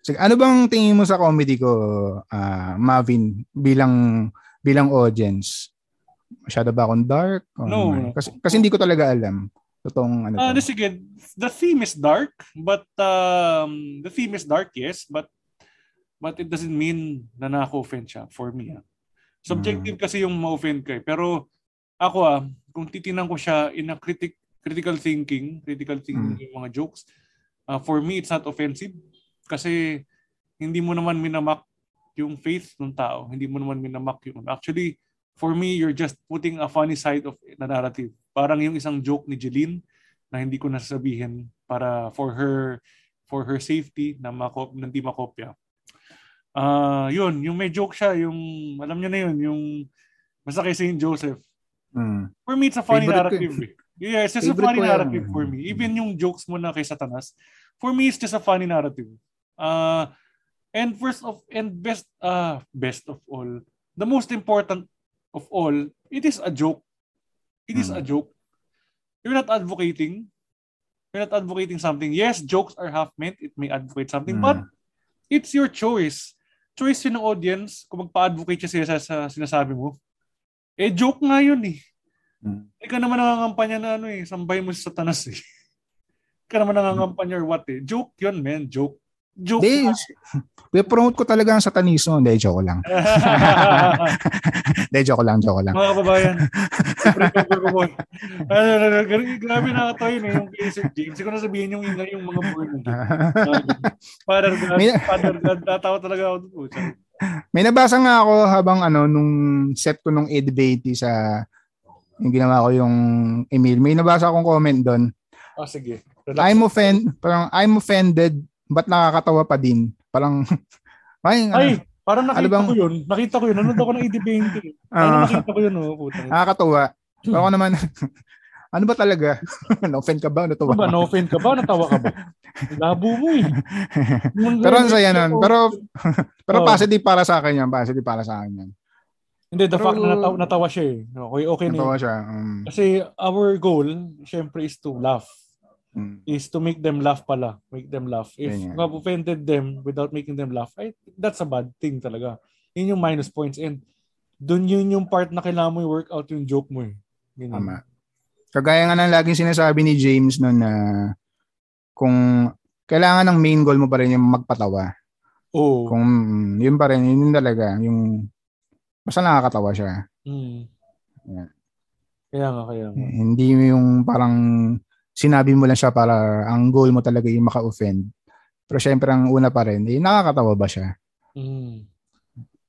Sige, ano bang tingin mo sa comedy ko, ah, Marvin, bilang bilang audience? Masyado ba akong dark? O No. naman? Kasi, kasi hindi ko talaga alam. Totoong ano Ah, to. uh, sige, the theme is dark, but um, the theme is dark, yes, but but it doesn't mean na na-offend siya for me. Ah. Subjective kasi yung ma-offend ka eh. Pero ako ah, kung titinan ko siya in a critic, critical thinking, critical thinking yung mga jokes, ah, for me it's not offensive kasi hindi mo naman minamak yung faith ng tao. Hindi mo naman minamak yung... Actually, for me, you're just putting a funny side of the narrative. Parang yung isang joke ni Jeline na hindi ko nasasabihin para for her for her safety na mako na hindi makopya. Ah, yun, yung may joke siya, yung alam niyo na yun, yung basta kay St. Joseph. Mm. For me, it's a funny Favorite ko narrative. eh. Yeah, it's just a funny ko yan. narrative for me. Even yung jokes mo na kay Satanas, for me, it's just a funny narrative. Uh, and first of, and best, uh, best of all, the most important of all, it is a joke. It is a Hmm. joke. You're not advocating. You're not advocating something. Yes, jokes are half meant. It may advocate something, Mm. but it's your choice. Choice yun ng audience kung magpa-advocate siya sa, sa sinasabi mo. Eh, joke nga yun eh. Mm. Ka naman nangangampanya na ano eh. Sambay mo sa satanas eh. Ka naman nangangampanya or what eh. Joke yun, man. Joke. Joke. Hindi, promote ko talaga ang satanismo. Hindi, joke lang. Hindi, joke lang, joke lang. Mga kababayan. Ano, ano, ano, Grabe nakatawa yun eh. Yung kay Sir James. Siguro na sabihin yung ingay yung mga again. Father God. May- Father God. Natawa talaga ako doon. Pucha. May nabasa nga ako habang ano, nung set ko nung Ed sa yung ginawa ko yung email. May nabasa akong comment doon. Ah, sige. I'm offend, parang I'm offended, but nakakatawa pa din. Parang, ay, ano, Ay, parang nakita Ano bang- ko yun. Nakita ko yun. Nanood ako ng 80-20. Ano Ah. nakita ko yun, oh, puta. nakakatawa. Pero ako naman, ano ba talaga? na-offend ka ba? Natuwa Ano ba, na-offend ka ba? Natawa ka ba? Labo mo eh. pero ang saya nun. Pero, pero Oh. positive para sa akin yan. Positive para sa akin yan. Hindi, the Pero- fact na natawa, natawa siya eh. Okay, okay na Natawa siya. Um, Kasi our goal, syempre, is to laugh. Mm. Is to make them laugh pala. Make them laugh. If you have offended them without making them laugh, I, that's a bad thing talaga. Yun yung minus points. And dun yun yung part na kailangan mo i-work out yung joke mo eh. Ganyan. Tama. Kagaya nga ng laging sinasabi ni James noon na kung kailangan ng main goal mo pa rin yung magpatawa. Oo. Kung mm, yun pa rin, yun talaga. Yung basta nakakatawa siya. Mm. Yan. Kaya nga, kaya nga. Hindi yung parang sinabi mo lang siya para ang goal mo talaga yung maka-offend. Pero syempre ang una pa rin, eh, nakakatawa ba siya? Mm.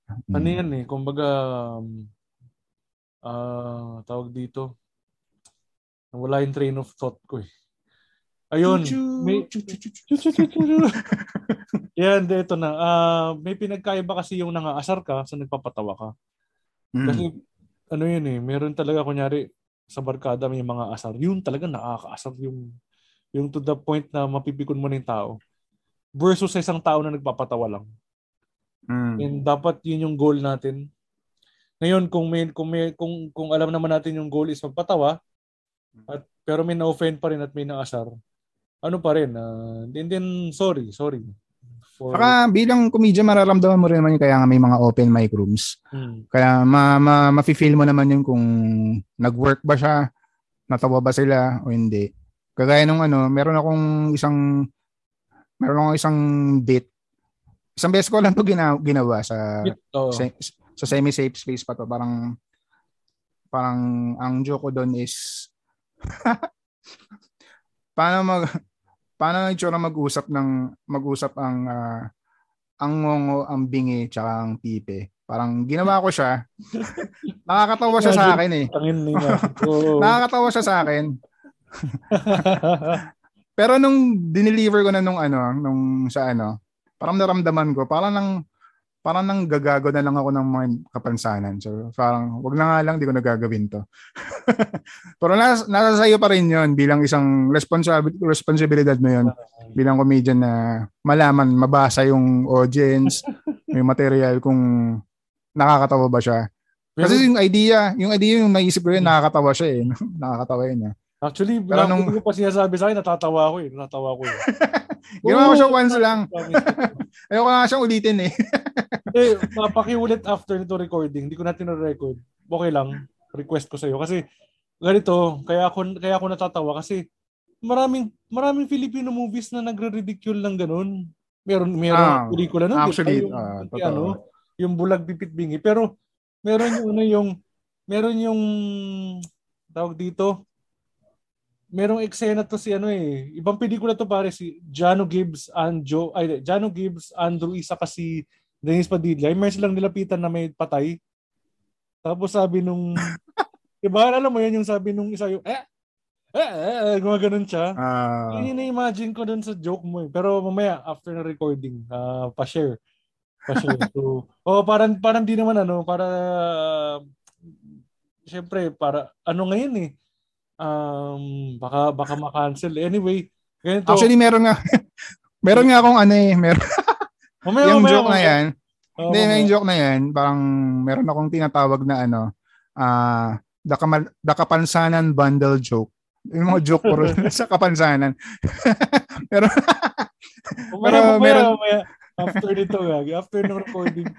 Mm. Ano yan eh, kumbaga, um, ah, tawag dito, nawala yung train of thought ko eh. Ayun, may, yan, ito na. Ah, may pinagkaiba kasi yung nangaasar ka sa nagpapatawa ka. Mm. Kasi, ano yun eh, meron talaga, kunyari, sa barkada may mga asar. Yun talaga nakakaasar yung, yung to the point na mapipikon mo na yung tao. Versus sa isang tao na nagpapatawa lang. Mm. And dapat yun yung goal natin. Ngayon kung may kung may kung kung alam naman natin yung goal is magpatawa at pero may na-offend pa rin at may naasar. Ano pa rin? Uh, and then sorry, sorry. For Saka bilang comedian, mararamdaman mo rin naman yun kaya nga may mga open mic rooms. Hmm. Kaya ma, ma, mafe-feel mo naman yun kung nag-work ba siya, natawa ba sila o hindi. Kagaya nung ano, meron akong isang meron akong isang bit. Isang beses ko lang to gina, ginawa sa Oo. sa, sa semi-safe space pa to. Parang parang ang joke ko doon is paano mag paano itsura mag-usap ng mag-usap ang ah, ang ngongo, ang bingi, tsaka ang pipe. Parang ginawa ko siya. Nakakatawa siya sa akin eh. Tangin na yun. Oo. Nakakatawa siya sa akin. Pero nung dineliver ko na nung ano, nung sa ano, parang naramdaman ko, parang nang parang nang gagago na lang ako ng mga kapansanan. So parang wag na nga lang, di ko nagagawin to. Pero nas, nasa sa'yo pa rin yun bilang isang responsibility, responsibilidad mo yun bilang comedian na malaman, mabasa yung audience, yung material kung nakakatawa ba siya. Kasi yung idea, yung idea yung naisip ko yun, nakakatawa siya eh. nakakatawa yun. Eh. actually, Pero nung- ko pa sinasabi sa akin, natatawa ako eh. Natatawa ko eh. Ginawa ko siya once lang. Ayoko nga siyang ulitin eh. Eh, papakiulit after nito recording. Hindi ko natin na-record. Okay lang. Request ko sa iyo kasi ganito, kaya ako kaya ako natatawa kasi maraming maraming Filipino movies na nagre-ridicule ng ganun. Meron meron Ah, pelikula nun, actually, yung, ah, yung ano, yung bulag pipit bingi. Pero meron yung ano yung meron yung tawag dito merong eksena to si ano eh. Ibang pelikula to pare si Jano Gibbs, Anjo, ay Jano Gibbs, Andrew Isa kasi Dennis Padilla. Meron silang nilapitan na may patay. Tapos sabi nung Diba? Alam mo yun yung sabi nung isa yung eh eh, eh, eh gumaganon siya. Ah, Yun yung na-imagine ko dun sa joke mo eh. Pero mamaya, after na recording, ah pa-share. Pa-share. So, oh, parang, parang di naman ano, para, syempre, para, ano ngayon eh, um, baka, baka ma-cancel. Anyway, ganito. actually, meron nga, meron nga akong ano eh, meron, mamaya, yung mamaya, joke na mamaya. yan, Oh, hindi, yung joke na yan, parang meron akong tinatawag na ano, ah, the, Kamal- the Kapansanan Bundle joke. Yung mga joke ko sa Kapansanan. Pero, pero mamaya, meron- mamaya. After nito, gagi. After ng recording.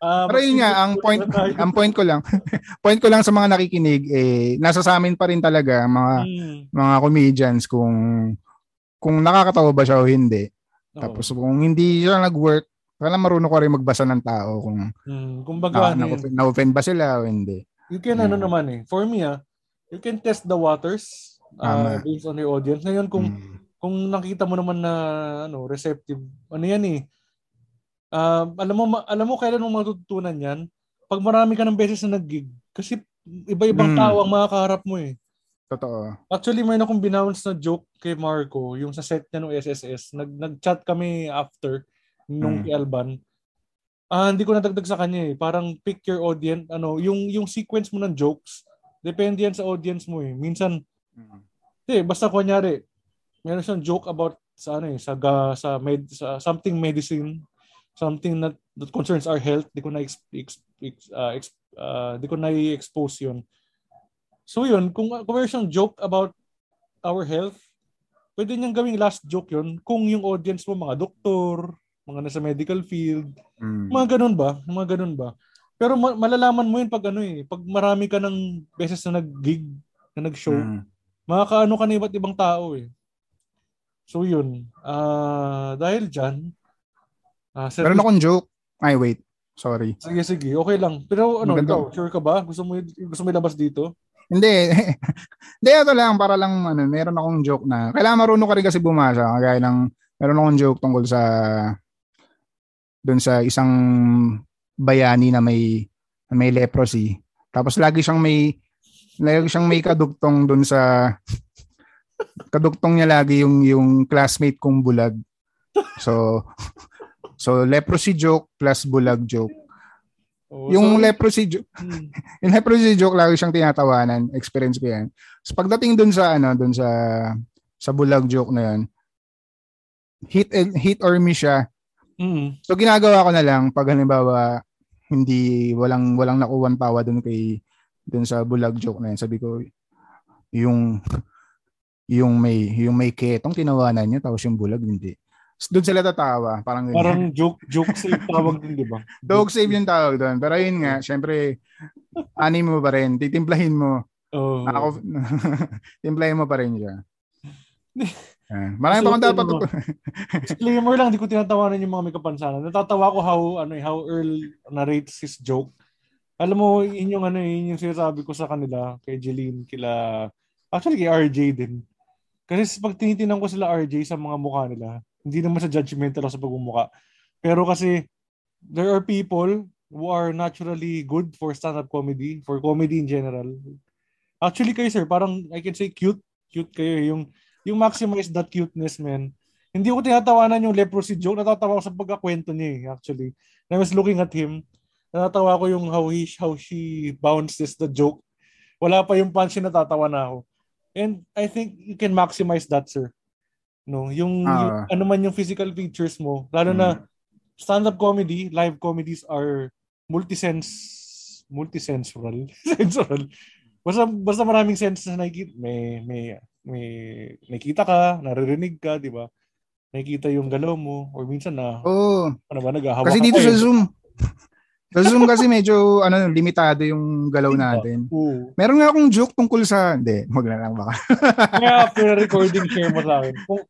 ah, pero yun nga, ang point, ang point ko lang, point ko lang sa mga nakikinig, eh, nasa sa amin pa rin talaga, mga, Hmm, mga comedians, kung, kung nakakatawa ba siya o hindi. Oo. Tapos kung hindi siya nag-work, kailangan marunong ko rin magbasa ng tao kung Hmm, kumbaga, na, ano na, na-offend ba sila o hindi. you can ano Yeah. naman eh. For me ah, you can test the waters uh, Tama. based on your audience. Ngayon kung Mm. kung nakita mo naman na ano receptive, ano yan eh. ah, alam mo alam mo kailan mo matututunan 'yan? Pag marami ka ng beses na nag-gig. Kasi iba-ibang Mm. tao ang makakaharap mo eh. Totoo. Actually, may akong binounce na joke kay Marco, yung sa set niya ng SSS. Nag nag-chat kami after nung Mm. kay Alban. Ah, hindi ko nadagdag sa kanya eh. Parang pick your audience, ano, yung yung sequence mo ng jokes, depende yan sa audience mo eh. Minsan Hindi, basta kunyari, meron siyang joke about sa ano eh, sa, ga, sa, med, sa something medicine, something that, that concerns our health, di ko na ex, ex, ex, uh, ex, uh, di ko na i-expose yun. So yun, kung, kung meron siyang joke about our health, pwede niyang gawing last joke yun kung yung audience mo mga doktor, mga nasa medical field, mm. mga ganun ba? Mga ganun ba? Pero ma- malalaman mo yun pag ano eh, pag marami ka ng beses na nag-gig, na nag-show, mm. makakaano ka na iba't ibang tao eh. So yun, uh, dahil dyan, uh, Meron akong joke. Ay, wait. Sorry. Sige, sige. Okay lang. Pero ano, Maganda. ikaw, sure ka ba? Gusto mo, gusto mo ilabas dito? Hindi. Hindi, ito lang. Para lang, ano, meron akong joke na. Kailangan marunong ka rin kasi bumasa. Kagaya ng, meron akong joke tungkol sa, doon sa isang bayani na may, na may leprosy. Tapos lagi siyang may, lagi siyang may kadugtong doon sa, kadugtong niya lagi yung, yung classmate kong bulag. So, so leprosy joke plus bulag joke. Oh, yung so, leprosy joke, hmm. yung leprosy joke lagi siyang tinatawanan. Experience ko yan. So pagdating dun sa ano, dun sa sa bulag joke na yan, hit hit or miss siya. Mm. So ginagawa ko na lang pag halimbawa hindi walang walang nakuwan tawa dun kay dun sa bulag joke na yan. Sabi ko yung yung may yung may ketong tinawanan niya tapos yung bulag hindi. Doon sila tatawa. Parang, parang joke, joke save tawag din, di ba? Dog save yung tawag doon. Pero yun nga, syempre, anim mo pa rin. Titimplahin mo. Oh. Ako, timplahin mo pa rin siya. Uh, marami so, pa akong dapat. disclaimer lang, di ko tinatawanan yung mga may kapansanan. Natatawa ko how, ano, eh, how Earl narrates his joke. Alam mo, yun yung, ano, yun yung sinasabi ko sa kanila, kay Jeline, kila, actually kay RJ din. Kasi pag tinitinan ko sila RJ sa mga mukha nila, hindi naman sa judgmental sa pagmumukha. Pero kasi there are people who are naturally good for stand-up comedy, for comedy in general. Actually kayo sir, parang I can say cute, cute kayo yung yung maximize that cuteness, man. Hindi ko tinatawanan yung leprosy joke, natatawa ko sa pagkakwento niya eh, actually. I was looking at him, natatawa ko yung how he how she bounces the joke. Wala pa yung punch, natatawa na ako. And I think you can maximize that, sir. No, yung, uh, yung ano man yung physical features mo, lalo hmm. na stand-up comedy, live comedies are multisense multisensual, sensual. Basta basta maraming sense na nakikita, may may may nakita ka, naririnig ka, di ba? Nakikita yung galaw mo or minsan na oh, ano ba naghahawa Kasi dito sa Zoom sa Zoom kasi medyo ano limitado yung galaw natin. Oo. Meron nga akong joke tungkol sa hindi, wag na lang baka. Kaya after recording share mo sa akin. Kung,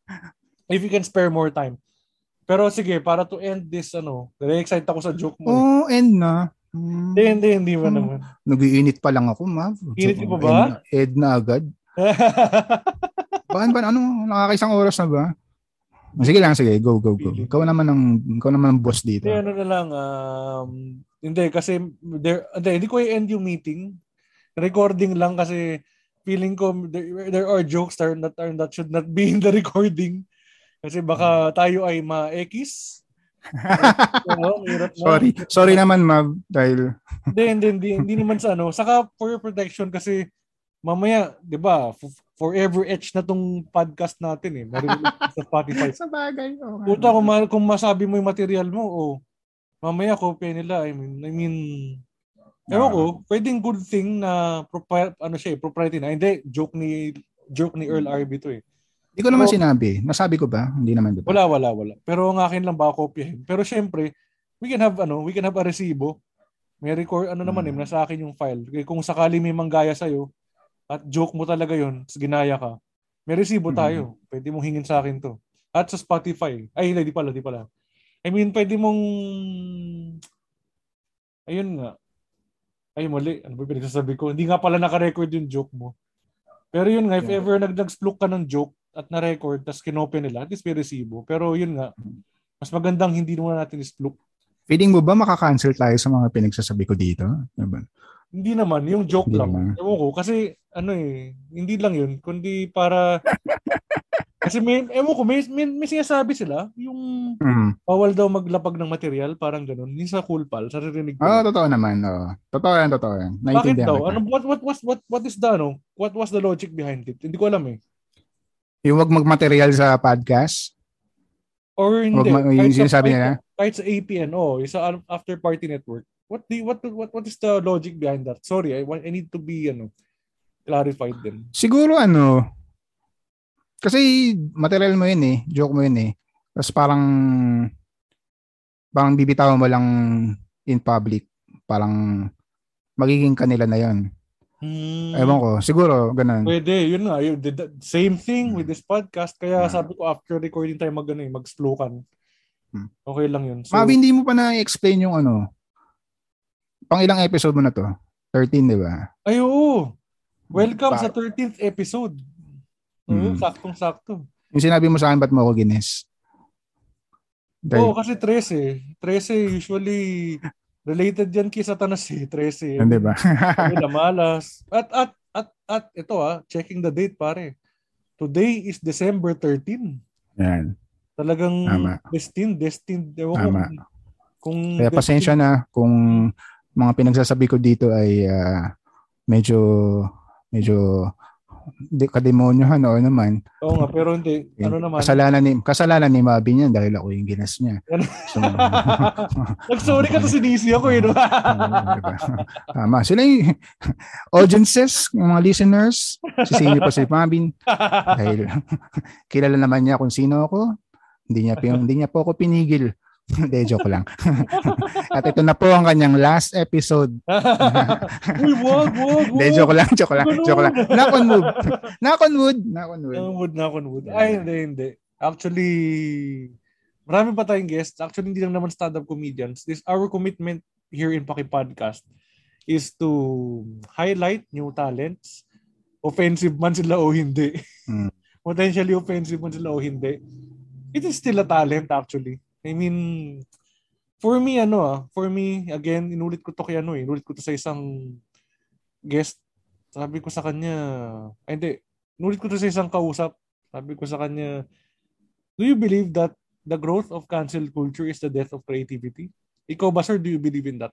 if you can spare more time. Pero sige, para to end this ano, excited ako sa joke mo. Eh. Oh, end na. Hindi, hmm. hindi, hindi ba hmm. naman. Nag-iinit pa lang ako, ma. Init pa ba? End, end na agad. Baan ba, ano, nakakaisang oras na ba? Sige lang, sige. Go, go, go. Ikaw naman ang, ikaw naman ang boss dito. Hindi, ano na lang, um, hindi, kasi there, hindi, hindi ko i-end yung meeting. Recording lang kasi feeling ko there, there are jokes that, are, that, are, that should not be in the recording. Kasi baka tayo ay ma-ekis. no, Sorry. Sorry naman, ma dahil... hindi, hindi, hindi, hindi naman sa ano. Saka for your protection kasi mamaya, di ba, forever etch na tong podcast natin eh. sa Spotify. sa bagay. Oh, Puta, kung, ma- kung masabi mo yung material mo, oh, mamaya kopya nila. I mean, I mean, ewan ko, pwedeng good thing na propri- ano siya, eh, propriety na. Hindi, joke ni joke ni Earl RB to eh. Hindi ko naman Pero, sinabi. Nasabi ko ba? Hindi naman, diba? Wala, wala, wala. Pero ang akin lang ba kopyahin. Pero syempre, we can have ano, we can have a resibo. May record ano naman hmm. eh, nasa akin yung file. Kung sakali may manggaya sa iyo at joke mo talaga 'yon, ginaya ka. May resibo hmm. tayo. Pwede mong hingin sa akin 'to. At sa Spotify. Ay, hindi pala, di pala. I mean, pwede mong... Ayun nga. Ay, mali. Ano ba pinagsasabi ko? Hindi nga pala naka-record yung joke mo. Pero yun nga, if yeah. ever nag-splook ka ng joke at na-record, tapos kinopen nila, at least may resibo. Pero yun nga, mas magandang hindi naman natin splook. Feeling mo ba makaka-cancel tayo sa mga pinagsasabi ko dito? Diba? Hindi naman, yung joke hindi lang. Ewan ko, kasi ano eh, hindi lang yun, kundi para Kasi may, ewan ko, may, may, may sinasabi sila, yung Mm. bawal daw maglapag ng material, parang ganun. Yung sa Cool Pal, sa ririnig ko. Oo, totoo naman. Oo. Totoo yan, totoo yan. Bakit daw? Ano, what, what, what, what, what is the, ano? What was the logic behind it? Hindi ko alam eh. Yung wag magmaterial sa podcast. Or hindi. Wag yung Kahit sa- sinasabi nila? Kahit sa APN, oh, yung sa ano, after party network. What the what what what is the logic behind that? Sorry, I want I need to be ano clarified din. Siguro ano, kasi material mo yun eh. Joke mo yun eh. Tapos parang, parang bibitawan mo lang in public. Parang magiging kanila na yon. Hmm. Ewan ko. Siguro, ganun. Pwede, yun nga. Yun, the- the- same thing with this podcast. Kaya Hmm. sabi ko after recording tayo mag, ano, eh, mag-splukan. Hmm. Okay lang yun. So, Mabi, hindi mo pa na-explain yung ano. Pang ilang episode mo na to? 13, di ba? ay oo. Welcome Pa- sa 13th episode. Oo, Hmm. saktong-sakto. Yung sinabi mo sa akin, ba't mo ako gines? Oo, kasi 13. 13 usually related yan kay Satanas eh. 13. Hindi ba? Sabi na malas. At, at, at, at, ito ah, checking the date pare. Today is December 13. Yan. Talagang Tama. destined, destined. Ewan Tama. kung- kung Kaya pasensya na kung mga pinagsasabi ko dito ay ah, medyo medyo di kademonyohan o naman. Oo nga, pero hindi. Ano naman? Kasalanan ni kasalanan ni Mabi niyan dahil ako yung ginas niya. So, Nag-sorry ka to sinisi ako eh. No? diba? Tama. Sila yung audiences, yung mga listeners, sisingin pa si Mabin. Dahil kilala naman niya kung sino ako. Hindi niya, hindi niya po ako pinigil. Hindi, joke lang. At ito na po ang kanyang last episode. Uy, wag, wag, Hindi, joke lang, joke lang, Ganun. joke lang. Knock on wood. Knock on wood. Knock on wood. Knock on wood, knock on wood. Ay, hindi, hindi. Actually, marami pa tayong guests. Actually, hindi lang naman stand-up comedians. This our commitment here in Paki Podcast is to highlight new talents. Offensive man sila o hindi. Hmm. Potentially offensive man sila o hindi. It is still a talent actually. I mean, for me, ano ah, for me, again, inulit ko to kay ano eh, inulit ko to sa isang guest. Sabi ko sa kanya, ay hindi, inulit ko to sa isang kausap. Sabi ko sa kanya, do you believe that the growth of cancel culture is the death of creativity? Ikaw ba, sir, do you believe in that?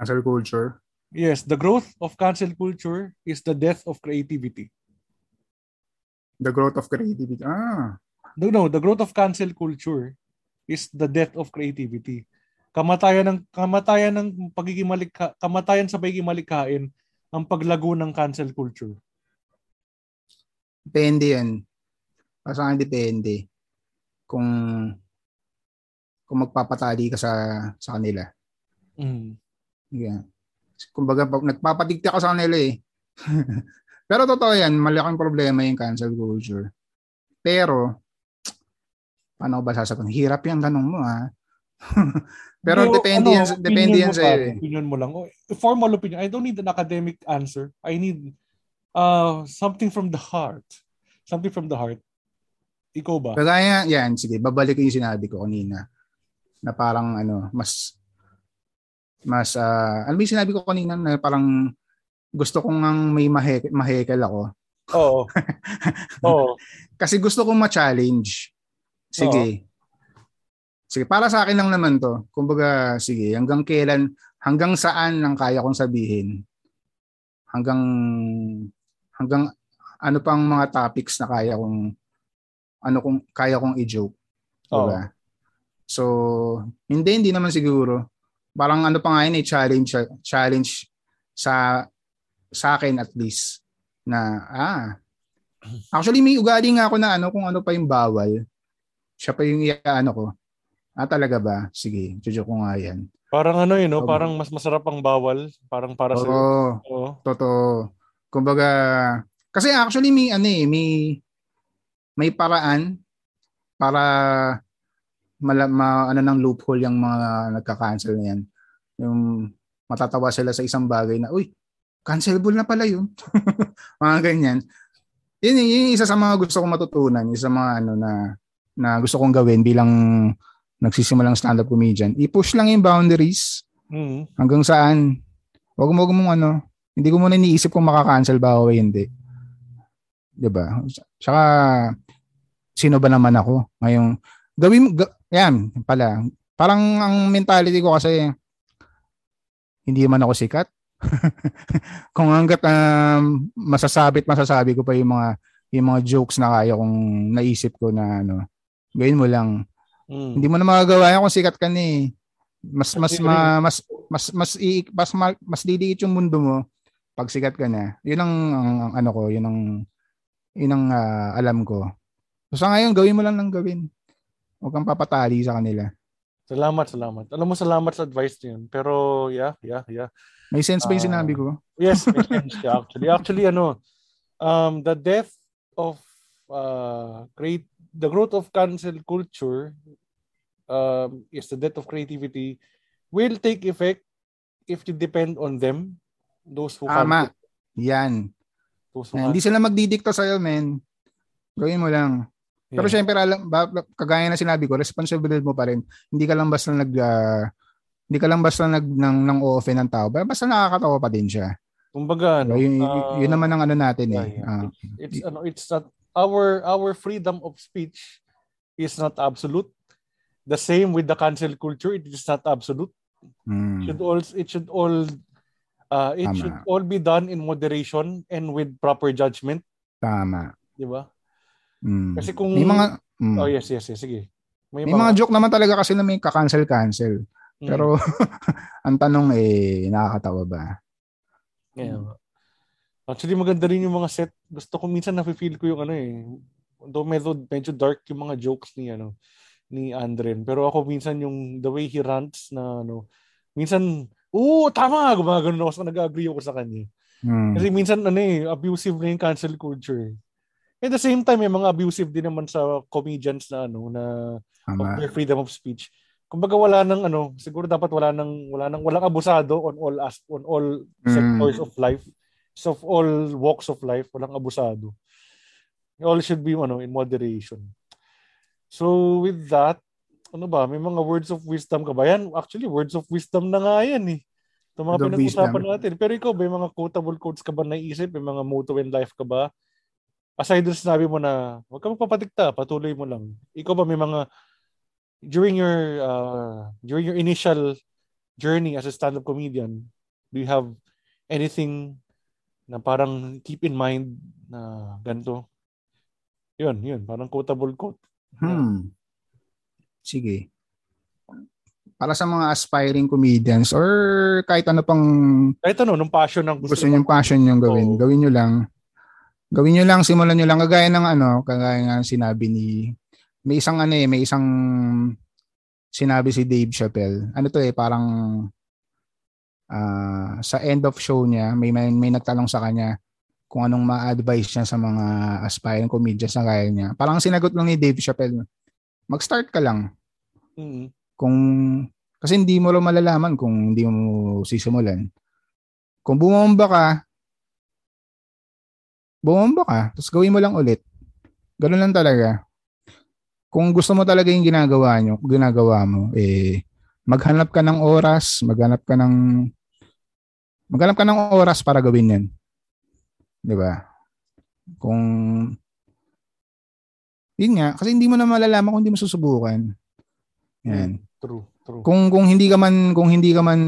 Cancel culture. Yes, the growth of cancel culture is the death of creativity. The growth of creativity. Ah. No, no, the growth of cancel culture is the death of creativity. Kamatayan ng kamatayan ng pagiging malikha, kamatayan sa pagiging malikhain ang paglago ng cancel culture. Depende yan. Para sa depende. Kung kung magpapatali ka sa sa kanila. Mm. Yeah. Kumbaga, nagpapatigta ka sa kanila eh. Pero totoo yan, malaking problema yung cancel culture. Pero, paano ko ba sasagot? Hirap yung tanong mo ha. Pero Pero, depende ano, yan, depende yan mo sa pare, Opinion mo lang. Oh, Formal opinion. I don't need an academic answer. I need uh something from the heart. Something from the heart. Ikaw ba? Kagaya, yan, sige, babalik ko yung sinabi ko kanina. Na parang ano, mas mas ah, ano ba yung sinabi ko kanina na parang gusto kong ang may mahe- mahekel ako. Oo. Oo. Kasi gusto kong ma-challenge. Sige. Sige, para sa akin lang naman to. Kumbaga, sige, hanggang kailan, hanggang saan lang kaya kong sabihin. Hanggang, hanggang ano pang mga topics na kaya kong, ano kung kaya kong i-joke. Diba? So, hindi, hindi naman siguro. Parang ano pa nga yun, eh, challenge, challenge sa, sa akin at least, na, ah, actually may ugali nga ako na ano, kung ano pa yung bawal. Siya pa yung iaano ko. Ah, talaga ba? Sige, jojo ko nga yan. Parang ano yun, no? Oo. Parang mas masarap ang bawal. Parang para sa Oo, Oo. totoo. Kumbaga, kasi actually may ano eh, may may paraan para mala, ma, ano ng loophole yung mga nagka-cancel na yan. Yung matatawa sila sa isang bagay na, uy, cancelable na pala yun. mga ganyan. Yun, yun, yung isa sa mga gusto kong matutunan, isa sa mga ano na na gusto kong gawin bilang nagsisimulang stand-up comedian. I-push lang yung boundaries Mm. hanggang saan. Wag mo, wag mong ano, hindi ko muna iniisip kung makakancel ba o hindi. 'Di ba? Tsaka sino ba naman ako? Ngayong, gawin mo, ga, yan, pala. Parang ang mentality ko kasi, hindi man ako sikat. Kung hanggat um, masasabit, masasabi ko pa yung mga yung mga jokes na kaya kong naisip ko na ano, gawin mo lang. Mm. Hindi mo na magagawa yan kung sikat ka ni. Eh. Mas mas ma, mas mas mas i, mas, mas, mas diliit yung mundo mo pag sikat ka na. 'Yun ang, ang, ang ano ko, 'yun ang yun ang uh, alam ko. So sa ngayon, gawin mo lang ng gawin. Huwag kang papatali sa kanila. Salamat, salamat. Alam mo, salamat sa advice niyo. Pero, yeah, yeah, yeah. May sense ba yung uh, sinabi ko? Yes, may sense yeah, actually. Actually, ano, um, the death of uh, create the growth of cancel culture um, is the death of creativity will take effect if you depend on them those who Tama. Yan. Those who hindi sila magdidikta sa'yo, men. Gawin mo lang. Yeah. Pero syempre, alam, kagaya na sinabi ko, responsibility mo pa rin. Hindi ka lang basta nag, uh, hindi ka lang basta nag, ng, ng offend ng tao. Basta nakakatawa pa din siya. Kumbaga, ano, yun, uh, yun naman ang ano natin eh. Yeah, Uh, it's, it's, ano, it's not, our, our freedom of speech is not absolute. The same with the cancel culture, it is not absolute. Hmm. Should all, it should all uh, it Tama. should all be done in moderation and with proper judgment. Tama. 'Di ba? Mm. Kasi kung may mga mm. Oh yes, yes, yes, sige. May, may mga... mga joke naman talaga kasi na may ka-cancel cancel. Mm. Pero ang tanong eh nakakatawa ba? Yeah. Actually maganda rin yung mga set. Gusto ko minsan na-feel ko yung ano eh. Though medyo, medyo dark yung mga jokes ni ano ni Andren. Pero ako minsan yung the way he rants na ano, minsan, oo, tama, gumagano ako, nag-agree ako sa kanya. Hmm. Kasi minsan ano eh, abusive na yung cancel culture. At the same time, may mga abusive din naman sa comedians na ano na of their freedom of speech. Kumbaga wala nang ano, siguro dapat wala nang wala nang walang abusado on all as on all mm. sectors of life. Of all walks of life, walang abusado. All should be ano in moderation. So with that, ano ba, may mga words of wisdom ka ba? Yan, actually, words of wisdom na nga yan eh. Ito mga pinag-usapan natin. Pero ikaw, may mga quotable quotes ka ba naisip? May mga motto in life ka ba? aside dun sinabi mo na huwag ka magpapadikta, patuloy mo lang. Ikaw ba may mga during your uh, during your initial journey as a stand-up comedian, do you have anything na parang keep in mind na ganito? Yun, yun. Parang quotable quote. Hmm. Sige. Para sa mga aspiring comedians or kahit ano pang kahit ano, nung passion ng gusto, gusto nyo passion yung gawin, oh. gawin nyo lang Gawin nyo lang, simulan nyo lang. Kagaya ng ano, kagaya nga sinabi ni, may isang ano eh, may isang sinabi si Dave Chappelle. Ano to eh, parang uh, sa end of show niya, may, may, may nagtanong sa kanya kung anong ma-advise niya sa mga aspiring comedians na kaya niya. Parang sinagot lang ni Dave Chappelle, mag-start ka lang. Mm-hmm. Kung, kasi hindi mo rin malalaman kung hindi mo sisimulan. Kung bumomba ka, bumomba ka, tapos gawin mo lang ulit. Ganun lang talaga. Kung gusto mo talaga yung ginagawa nyo, ginagawa mo, eh, maghanap ka ng oras, maghanap ka ng maghanap ka ng oras para gawin yan. 'Di ba? Kung yun nga, kasi hindi mo na malalaman kung hindi mo susubukan. Yan. True, true. Kung kung hindi ka man kung hindi ka man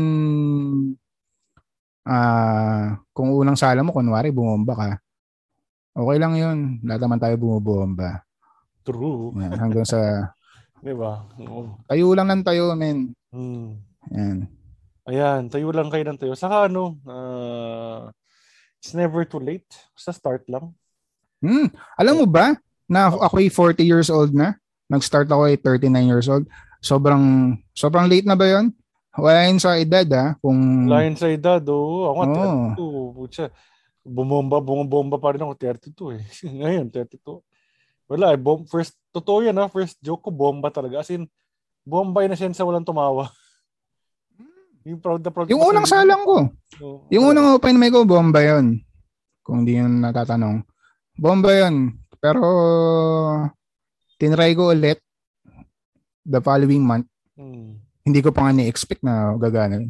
ah uh, kung unang sala mo kunwari bumomba ka, Okay lang yun. Lahat naman tayo bumubomba. True. Yan, hanggang sa... Di ba? Oo. Tayo lang ng tayo, men. Hmm. Yan. Ayan, tayo lang kayo ng tayo. Saka ano, uh, it's never too late. Sa start lang. Hmm. Alam mo ba, na ako ay 40 years old na? Nag-start ako ay 39 years old. Sobrang, sobrang late na ba yon? Wala yun sa edad ah. Kung... Wala yun sa edad, oh. Ako oh. 32 bumomba, bumomba pa rin ako 32 eh. Ngayon, 32. Wala, eh, bom, first, totoo yan ha, first joke ko, bomba talaga. As in, bomba na siya sa walang tumawa. yung proud na proud. Yung unang salang ko. So, yung unang open mic ko, bomba yon Kung hindi yun natatanong. Bomba yon Pero, tinry ko ulit the following month. Hmm. Hindi ko pa nga ni-expect na gagana.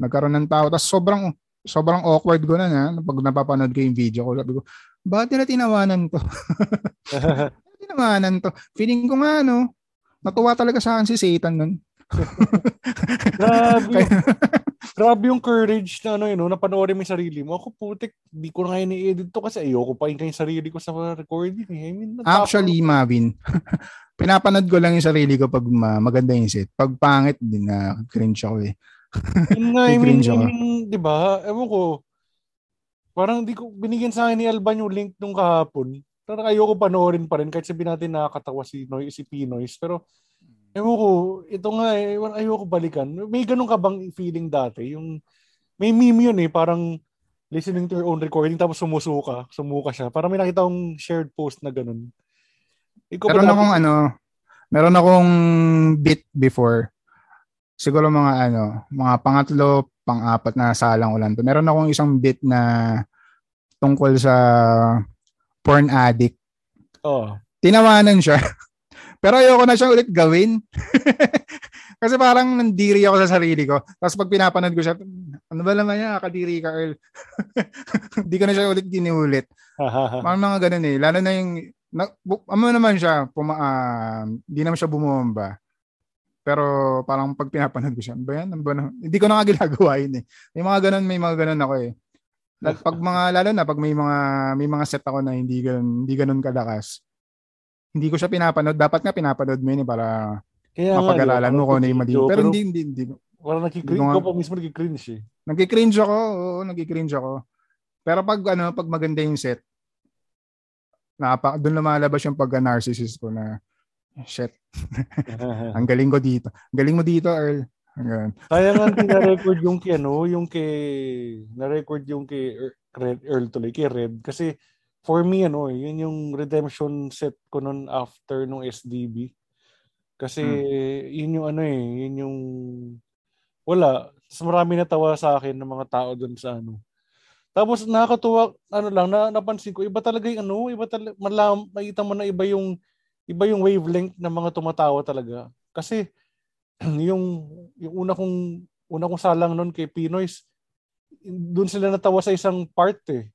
Nagkaroon ng tao. Tapos sobrang sobrang awkward ko na na pag napapanood ko yung video ko. Sabi ko, bakit nila tinawanan to? Tinawanan to. Feeling ko nga, ano, natuwa talaga sa akin si Satan nun. grabe, yung, grabe yung courage na ano yun, no, napanoorin mo yung sarili mo. Ako putik, di ko na nga ini-edit to kasi ayoko pa yung sarili ko sa recording. Eh. I mean, Actually, Mavin, pinapanood ko lang yung sarili ko pag maganda yung set. Pag pangit, din na cringe ako eh. Nga, I mean, I mean, di ba? Ewan ko, parang di ko, binigyan sa akin ni Alban yung link nung kahapon. Parang ayoko panoorin pa rin kahit sabihin natin nakakatawa si, Noy, si Pinoys. Pero Ewan ko, ito nga eh, ayoko balikan. May ganun ka bang feeling dati? Yung, may meme yun eh, parang listening to your own recording tapos sumusuka, sumuka siya. Parang may nakita akong shared post na ganun. Ikaw meron akong ano, meron akong bit before. Siguro mga ano, mga pangatlo, pang-apat na salang ulan. Meron akong isang bit na tungkol sa porn addict. Oh. Tinawanan siya. Pero ayoko na siyang ulit gawin. Kasi parang nandiri ako sa sarili ko. Tapos pag pinapanood ko siya, ano ba naman yan, kadiri ka, Earl. Hindi ko na siya ulit ginulit. parang mga ganun eh. Lalo na yung, na, bu, ano naman siya, puma, uh, hindi naman siya bumomba. Pero parang pag pinapanood ko siya, ano ba yan? Ano ba na? Hindi ko na nga ginagawa yun eh. May mga ganun, may mga ganun ako eh. Pag mga, lalo na pag may mga, may mga set ako na hindi ganun, hindi ganun kalakas hindi ko siya pinapanood. Dapat nga pinapanood mo yun eh, para Kaya mapag-alalan mo kung ano yung mali. Pero, pero hindi, hindi, hindi. Parang nagkikringe ko pa mismo nagkikringe eh. Nagkikringe ako, oo, nagkikringe ako. Pero pag ano, pag maganda yung set, napa, doon lumalabas yung pagka-narcissist ko na shit. Ang galing ko dito. Ang galing mo dito, Earl. Hanggang. Kaya nga na-record yung kay ano, yung kay na-record yung kay Earl tuloy, kay Red kasi for me, ano, yun yung redemption set ko nun after nung SDB. Kasi hmm. yun yung ano eh, yun yung wala. Mas marami natawa sa akin ng mga tao dun sa ano. Tapos nakakatuwa, ano lang, na, napansin ko, iba talaga yung ano, iba talaga, malam, makita mo na iba yung, iba yung wavelength ng mga tumatawa talaga. Kasi, yung, yung una kong, una kong salang nun kay Pinoys, doon sila natawa sa isang part eh.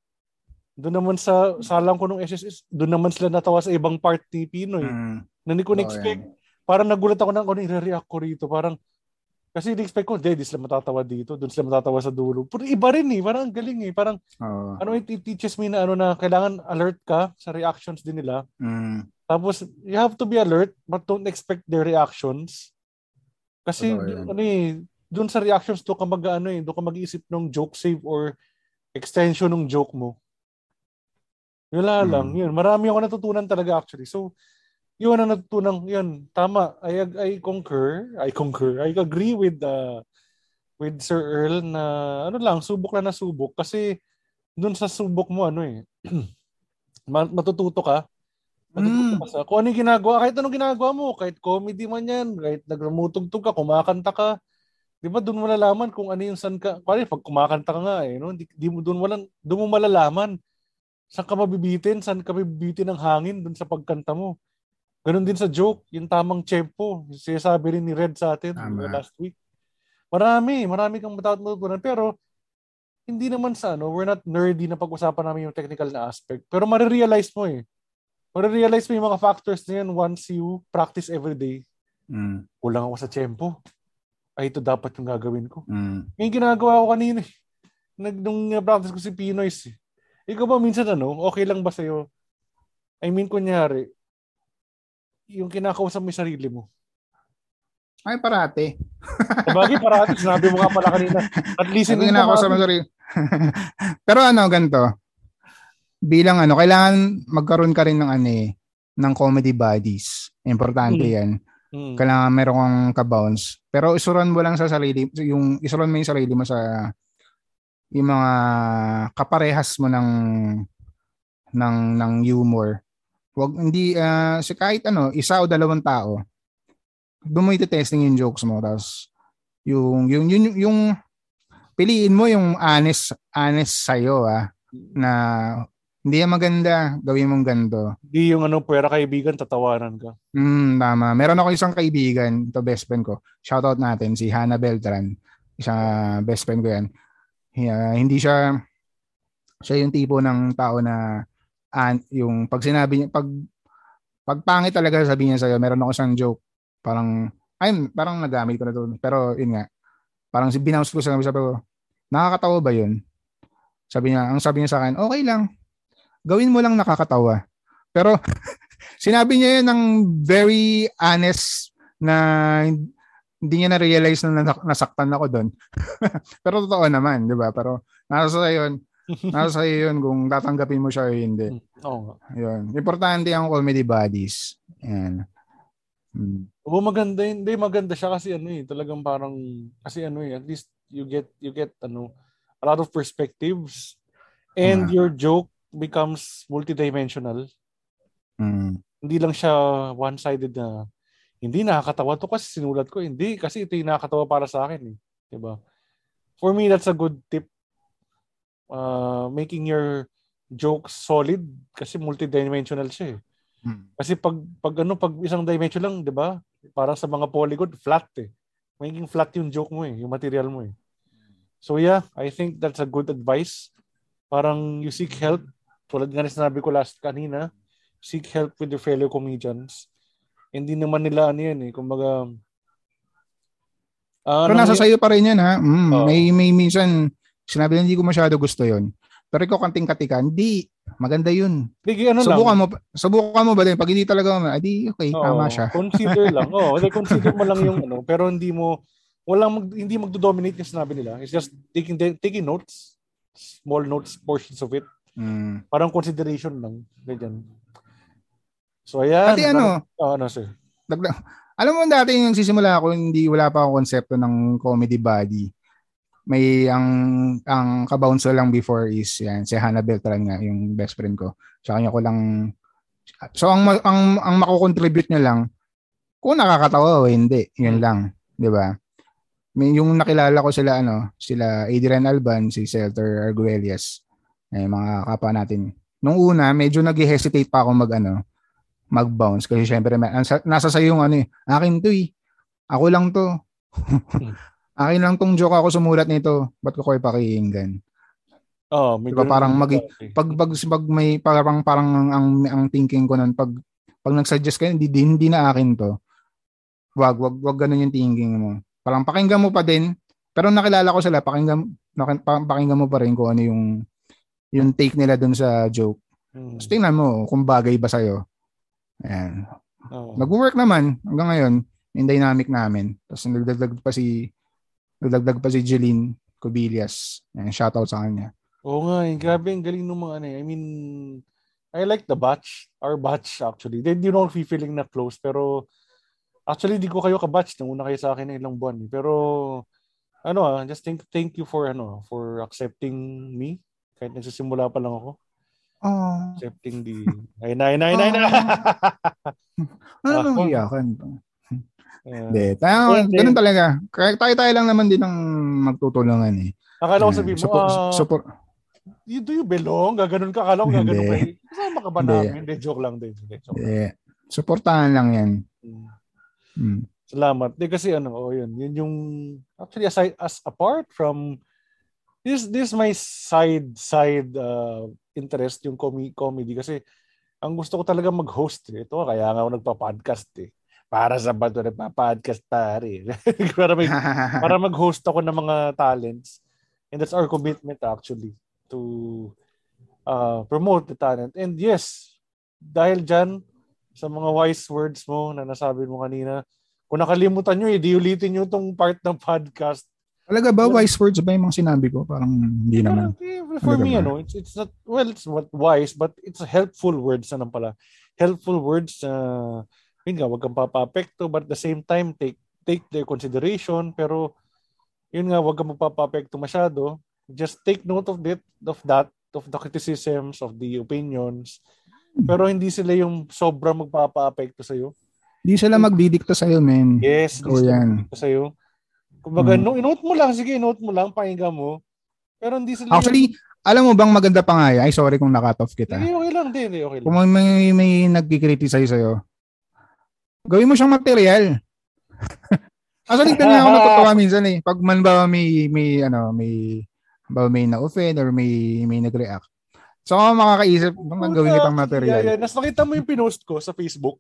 Doon naman sa salang ko nung SSS, doon naman sila natawa sa ibang part ni Pinoy. Mm. Na hindi ko na-expect. Oh, parang nagulat ako na kung ano i-react ko rito. Parang, kasi di-expect ko, hindi, di sila matatawa dito. Doon sila matatawa sa dulo. Pero iba rin eh. Parang galing eh. Parang, oh. ano it, it teaches me na ano na kailangan alert ka sa reactions din nila. Mm. Tapos, you have to be alert but don't expect their reactions. Kasi, ano eh, doon sa reactions, doon ka mag, ano eh, doon ka mag-iisip ng joke save or extension ng joke mo. Wala hmm. lang. Yun. Marami ako natutunan talaga actually. So, yun ang natutunan. Yun. Tama. I, I concur. I concur. I agree with uh, with Sir Earl na ano lang, subok na nasubok. Kasi dun sa subok mo, ano eh, matututo ka. Matututo ka sa kung ano yung ginagawa. Kahit anong ginagawa mo. Kahit comedy man yan. Kahit nagramutugtog ka, kumakanta ka. Di ba doon malalaman kung ano yung san ka. Pare, pag kumakanta ka nga eh, no? Di, di mo doon walang doon mo malalaman saan ka mabibitin, saan ka mabibitin ng hangin dun sa pagkanta mo. Ganon din sa joke, yung tamang tempo. Sinasabi rin ni Red sa atin Tama. last week. Marami, marami kang matutunan. Pero, hindi naman sa ano, we're not nerdy na pag-usapan namin yung technical na aspect. Pero marirealize mo eh. Marirealize mo yung mga factors na yan once you practice every day. Mm. Kulang ako sa tempo. Ay, ito dapat yung gagawin ko. Mm. Yung ginagawa ko kanina eh. Nag, nung practice ko si Pinoys eh ikaw ba minsan ano, okay lang ba sa'yo? I mean, kunyari, yung kinakausap mo yung sarili mo. Ay, parati. Sabagay, parati. Sinabi mo nga pala kanina. At least hindi na ako sa sarili. Pero ano, ganito. Bilang ano, kailangan magkaroon ka rin ng ano eh, ng comedy buddies. Importante hmm. yan. Hmm. Kailangan meron kang ka-bounce. Pero isuran mo lang sa sarili, yung isuran mo yung sarili mo sa yung mga kaparehas mo ng ng ng humor. Wag hindi uh, si kahit ano, isa o dalawang tao. Doon mo ite-testing yung jokes mo tapos yung yung yung, yung, yung piliin mo yung honest honest sa iyo ah na hindi yan maganda, gawin mong ganto. Hindi yung ano, pwera kaibigan, tatawanan ka. Hmm, tama. Meron ako isang kaibigan, ito best friend ko. Shoutout natin, si Hannah Beltran. Isang best friend ko yan. Yeah, hindi siya siya yung tipo ng tao na an, yung pag sinabi niya pag pag pangit talaga sabihin niya sa'yo, meron ako isang joke. Parang, ay, parang nagamit ko na to. Pero yun nga, parang binounce ko sa sabi ko, nakakatawa ba yun? Sabi niya, ang sabi niya sa akin, okay lang. Gawin mo lang nakakatawa. Pero sinabi niya yun ng very honest na hindi niya na-realize na nasaktan ako doon. Pero totoo naman, di ba? Pero nasa sa yun, nasa sa yun kung tatanggapin mo siya o hindi. Hmm, oo. Oh. Yun. Importante ang comedy buddies. Yan. Hmm. Oo, maganda yun. Hindi, maganda siya kasi ano eh, talagang parang, kasi ano eh, at least you get, you get, ano, a lot of perspectives and uh, your joke becomes multidimensional. Mm. Hindi lang siya one-sided na hindi nakakatawa to kasi sinulat ko. Hindi, kasi ito yung nakakatawa para sa akin. Eh. Diba? For me, that's a good tip. Uh, making your jokes solid kasi multidimensional siya eh. Hmm. Kasi pag pag ano pag isang dimension lang, 'di ba? Para sa mga polygon flat eh. Magiging flat yung joke mo eh, yung material mo eh. So yeah, I think that's a good advice. Parang you seek help. Tulad nga na sinabi ko last kanina, seek help with your fellow comedians. Hindi naman nila ano yan eh. Kumbaga, uh, Pero nasa sayo pa rin yan ha. Mm, oh. May, may minsan, sinabi na hindi ko masyado gusto yon Pero ikaw kanting katika, hindi. Maganda yun. Sige, ano subukan lang. mo, subukan mo ba din? Pag hindi talaga, adi, okay, oh, tama siya. consider lang. Oh, okay, consider mo lang yung ano, pero hindi mo, walang mag, hindi magdo-dominate yung sinabi nila. It's just taking taking notes, small notes, portions of it. Mm. Parang consideration lang. Ganyan. So, ayan. Pati ano? Oh, ano, sir? Dagdag, alam mo dati yung sisimula ako, hindi wala pa akong konsepto ng comedy body. May ang ang kabounce lang before is yan, si Hannah Beltran nga, yung best friend ko. Sa kanya ko lang So ang ang ang mako-contribute niya lang kung nakakatawa o hindi, yun lang, 'di ba? may yung nakilala ko sila ano, sila Adrian Alban, si Celter Arguelles, eh, mga kapwa natin. Nung una, medyo nag-hesitate pa ako mag ano, mag-bounce kasi syempre may, nasa sa yung ano eh, akin to eh. Ako lang to. akin lang tong joke ako sumulat nito. Ba't ko ko ipakinggan? Oh, may diba, parang mag pag, pag, pag may parang parang ang, ang, ang thinking ko noon pag pag nag-suggest kayo hindi hindi na akin to. Wag wag wag ganun yung thinking mo Parang pakinggan mo pa din. Pero nakilala ko sila, pakinggan, pakinggan mo pa rin kung ano yung yung take nila dun sa joke. Hmm. So, tingnan mo kung bagay ba sa'yo. Ayan. Oh. Nag-work naman hanggang ngayon yung dynamic namin. Tapos nagdagdag pa si nagdagdag pa si Jeline Cobillas. Ayan, shoutout sa kanya. Oo nga, eh. grabe ang galing ng mga ano eh. I mean, I like the batch, our batch actually. They you know feeling na close pero Actually, di ko kayo kabatch. Nung una kayo sa akin ng ilang buwan. Eh. Pero, ano ah, just thank, thank you for, ano, for accepting me. Kahit nagsisimula pa lang ako. Oh. Accepting the... Ay, na, na, na, na. ano nang iyakan? Hindi. Tayo, ganun talaga. Tayo-tayo lang naman din ang magtutulungan eh. Akala ko sabihin mo, support, uh, support. You, do you belong? Gaganon ka, akala ko gaganon ka. Kasama ka ba namin? Hindi, joke lang din. Hindi. Supportahan lang yan. Hmm. Mm. Salamat. Di kasi ano, oh, yun. Yun yung actually aside as apart from this this my side side uh, interest yung com- comedy kasi ang gusto ko talaga mag-host eh. Ito kaya nga ako nagpa-podcast eh. Para sa bato nagpa-podcast pare. para mag, para mag-host ako ng mga talents. And that's our commitment actually to uh, promote the talent. And yes, dahil dyan, sa mga wise words mo na nasabi mo kanina. Kung nakalimutan nyo, hindi ulitin nyo itong part ng podcast. Talaga ba, wise words ba yung mga sinabi ko? Parang hindi naman. For me, ba? ano, it's, it's not, well, it's not wise, but it's helpful words na pala. Helpful words uh, yun nga, wag kang papapekto, but at the same time, take take their consideration, pero yun nga, wag kang magpapapekto masyado. Just take note of it, of that, of the criticisms, of the opinions, pero hindi sila yung sobrang magpapa-apekto sa'yo. Hindi sila magdidikta sa'yo, men. Yes, hindi sila magdidikta sa'yo. Kumbaga, hmm. no, inote mo lang, sige, inote mo lang, pakinggan mo. Pero hindi sila... Actually, yung... alam mo bang maganda pa nga yan? Ay, sorry kung nakat off kita. Hindi, okay lang, hindi, okay lang. Kung may, may nagkikriticize sa'yo, gawin mo siyang material. Actually, din ako natutuwa minsan eh. Pag man ba may, may, ano, may, ba may na-offend or may, may nag-react, So, ako makakaisip, bang gawin kitang material. Yeah, yeah. Nas nakita mo yung pinost ko sa Facebook?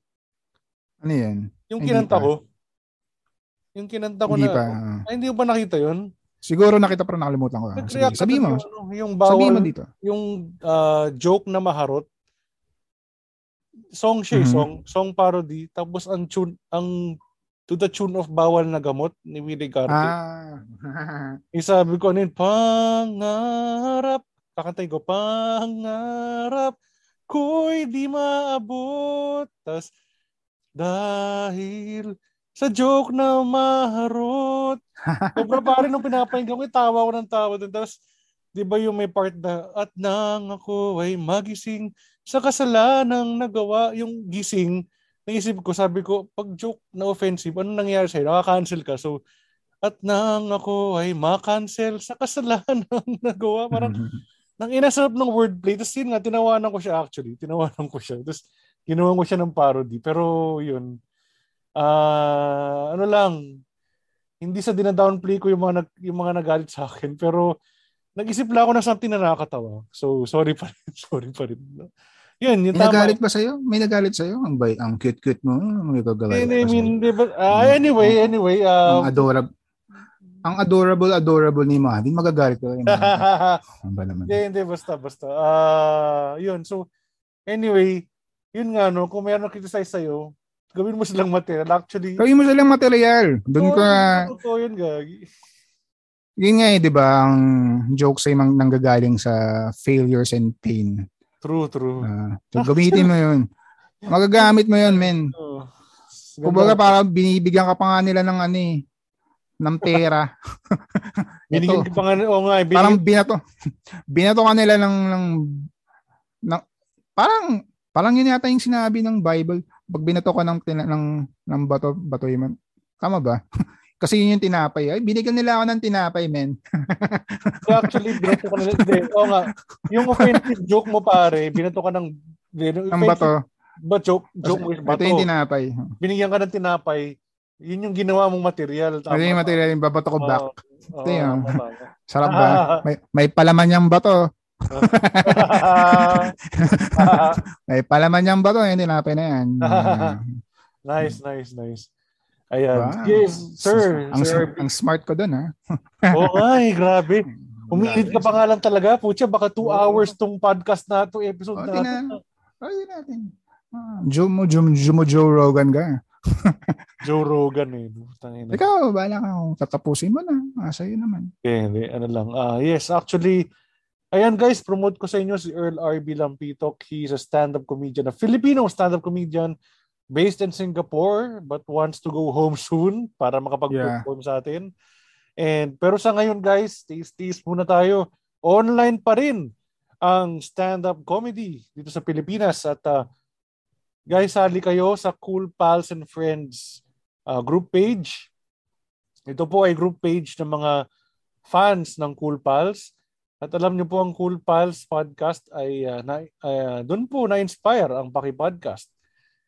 Ano yan? Yung kinanta ko. Yung kinanta ko Hindi na. pa. Ay, hindi ko ba nakita yun? Siguro nakita pero nakalimutan ko. Ah, Sige, sabi mo. Yung, ano, yung bawal, Sabi mo dito. yung ah, joke na maharot. Song siya, eh, Mhm. song, song parody. Tapos ang tune, ang to the tune of Bawal na Gamot ni Willie Garvey. Ah. Yung sabi ko, ano yun, pangarap. Kakantay ko, pangarap ko'y di maabot. Tapos, dahil sa joke na maharot. Sobra pa rin nung pinapahinggan ko, tawa ko ng tawa dun. Tapos, di ba yung may part na, at nang ako ay magising sa kasalanang nagawa, yung gising, naisip ko, sabi ko, pag joke na offensive, ano nangyayari sa'yo? Nakaka-cancel ka. So, at nang ako ay makancel sa kasalanan nagawa. Parang, nang inasarap ng wordplay. Tapos yun nga, tinawanan ko siya actually. Tinawanan ko siya. Tapos, ginawa ko siya ng parody. Pero, yun. Ah, ano lang, hindi sa dinadownplay ko yung mga, nag, yung mga nagalit sa akin. Pero, nag-isip lang ako ng something na nakakatawa. So, sorry pa rin. Sorry pa rin. Yun, yung May tama. nagalit ba sa'yo? May nagalit sa'yo? Ang bay, ang cute-cute mo. May gagawin I mean, ah, anyway, anyway. ang Uh, adorable. Ang adorable, adorable ni Mahdi. Magagalit ka. Ano ba naman? Hindi, hindi, basta, basta. Ah, yun, so, anyway, yun nga, no, kung mayroon criticize sa'yo, gawin mo silang material. Actually, Gawin mo silang material. Doon Oo, ka, Totoo yun, gagi. yun nga eh, di ba, ang joke sa'yo mang nanggagaling sa failures and pain. True, true. Ah, so gamitin mo yun. Magagamit mo yun, men. Oh. Kumbaga parang binibigyan ka pa nga nila ng ano eh, ng pera. Binigyan ka pa nga, oo nga, eh, parang binigyan, binato, binato ka nila ng, ng, ng, parang, parang yun yata yung sinabi ng Bible. Pag binato ka ng, ng, ng bato, bato yun. Tama ba? Kasi yun yung tinapay. Ay, binigyan nila ako ng tinapay, men. actually, binato ka nila, hindi, oo nga, yung offensive joke mo, pare, binato ka ng, Ng bato. Ba, joke, joke mo is bato. Ito yung tinapay. Binigyan ka ng tinapay, yun yung ginawa mong material. Ito yung material yung babato ko back. Oo, Ito yun. tama, tama. Sarap ba? May, may palaman yung bato. May palaman yung bato. Yung tinapay na yan. nice, nice, nice. Ayan. Wow. Yes, sir. Ang, sir. ang smart ko dun, ha? Oo nga eh, grabe. Umilit ka pa nga lang talaga. Putya, baka two Oo. hours tong podcast na to, episode O, na tinan. to. Try natin. Ah, Joe mo, Joe, Joe, Rogan ka. Joe Rogan eh. Tangina. Ikaw, bahala ka kung tatapusin mo na. Ah, sa'yo naman. Eh, hindi, ano lang. Ah, yes, actually, ayan guys, promote ko sa inyo si Earl R.B. Lampitok. He's a stand-up comedian, a Filipino stand-up comedian based in Singapore but wants to go home soon para makapag-perform sa atin. And pero sa ngayon guys, taste-taste muna tayo. Online pa rin ang stand-up comedy dito sa Pilipinas at ah, guys, sali kayo sa Cool Pals and Friends ah, group page. Ito po ay group page ng mga fans ng Cool Pals. At alam niyo po ang Cool Pals podcast ay ah, na, ah, doon po na-inspire ang Paki Podcast.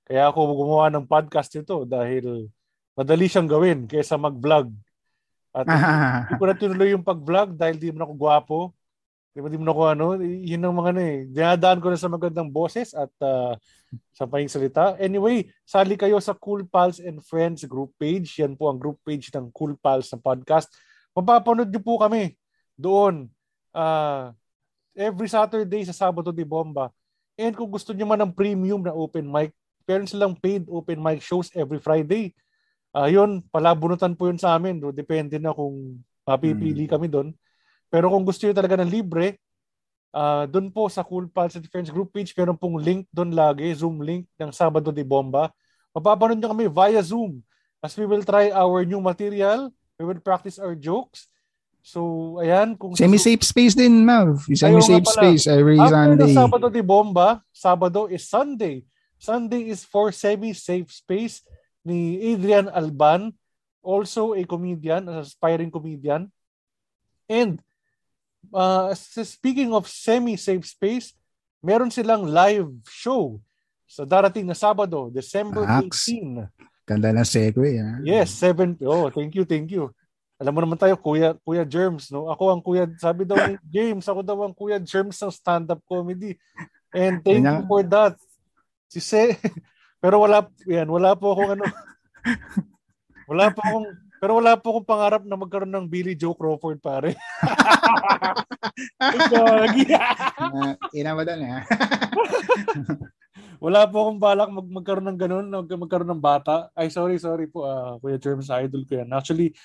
Kaya ako gumawa ng podcast ito dahil madali siyang gawin kaysa mag-vlog. At hindi ko na tinuloy yung pag-vlog dahil di mo na ako gwapo. Di mo, di mo na ako ano. Yun ang mga ano eh. Dinadaan ko na sa magandang boses at ah, sa pahing salita. Anyway, sali kayo sa Cool Pals and Friends group page. Yan po ang group page ng Cool Pals na podcast. Mapapanood niyo po kami doon ah, every Saturday sa Sabado de Bomba. And kung gusto niyo man ng premium na open mic, meron silang paid open mic shows every Friday. Ayun, palabunutan po yun sa amin. Do. Depende na kung mapipili kami doon. Pero kung gusto niyo talaga ng libre, ah doon po sa Cool Pals and Friends group page, meron pong link doon lagi, Zoom link ng Sabado de Bomba. Mapapanood niyo kami via Zoom as we will try our new material. We will practice our jokes. So, ayan. Kung Semi-safe space din, Mav. Semi-safe space every After Sunday. the Sabado de Bomba, Sabado is Sunday. Sunday is for semi-safe space ni Adrian Alban, also a comedian, an aspiring comedian. And uh, speaking of semi-safe space, meron silang live show sa darating na Sabado, December Aks. 18. Ganda ng segue, ha? Yes, 7. Oh, thank you, thank you. Alam mo naman tayo, Kuya, Kuya Germs, no? Ako ang Kuya, sabi daw ni James, ako daw ang Kuya Germs ng stand-up comedy. And thank you for that. Si Se, pero wala, yan, wala po akong ano, wala po akong, pero wala po akong pangarap na magkaroon ng Billy Joe Crawford, pare. Gagi. uh, ina doon, eh? wala po akong balak mag magkaroon ng ganun, magkaroon ng bata. Ay, sorry, sorry po, uh, Kuya Germs, idol ko yan. Actually,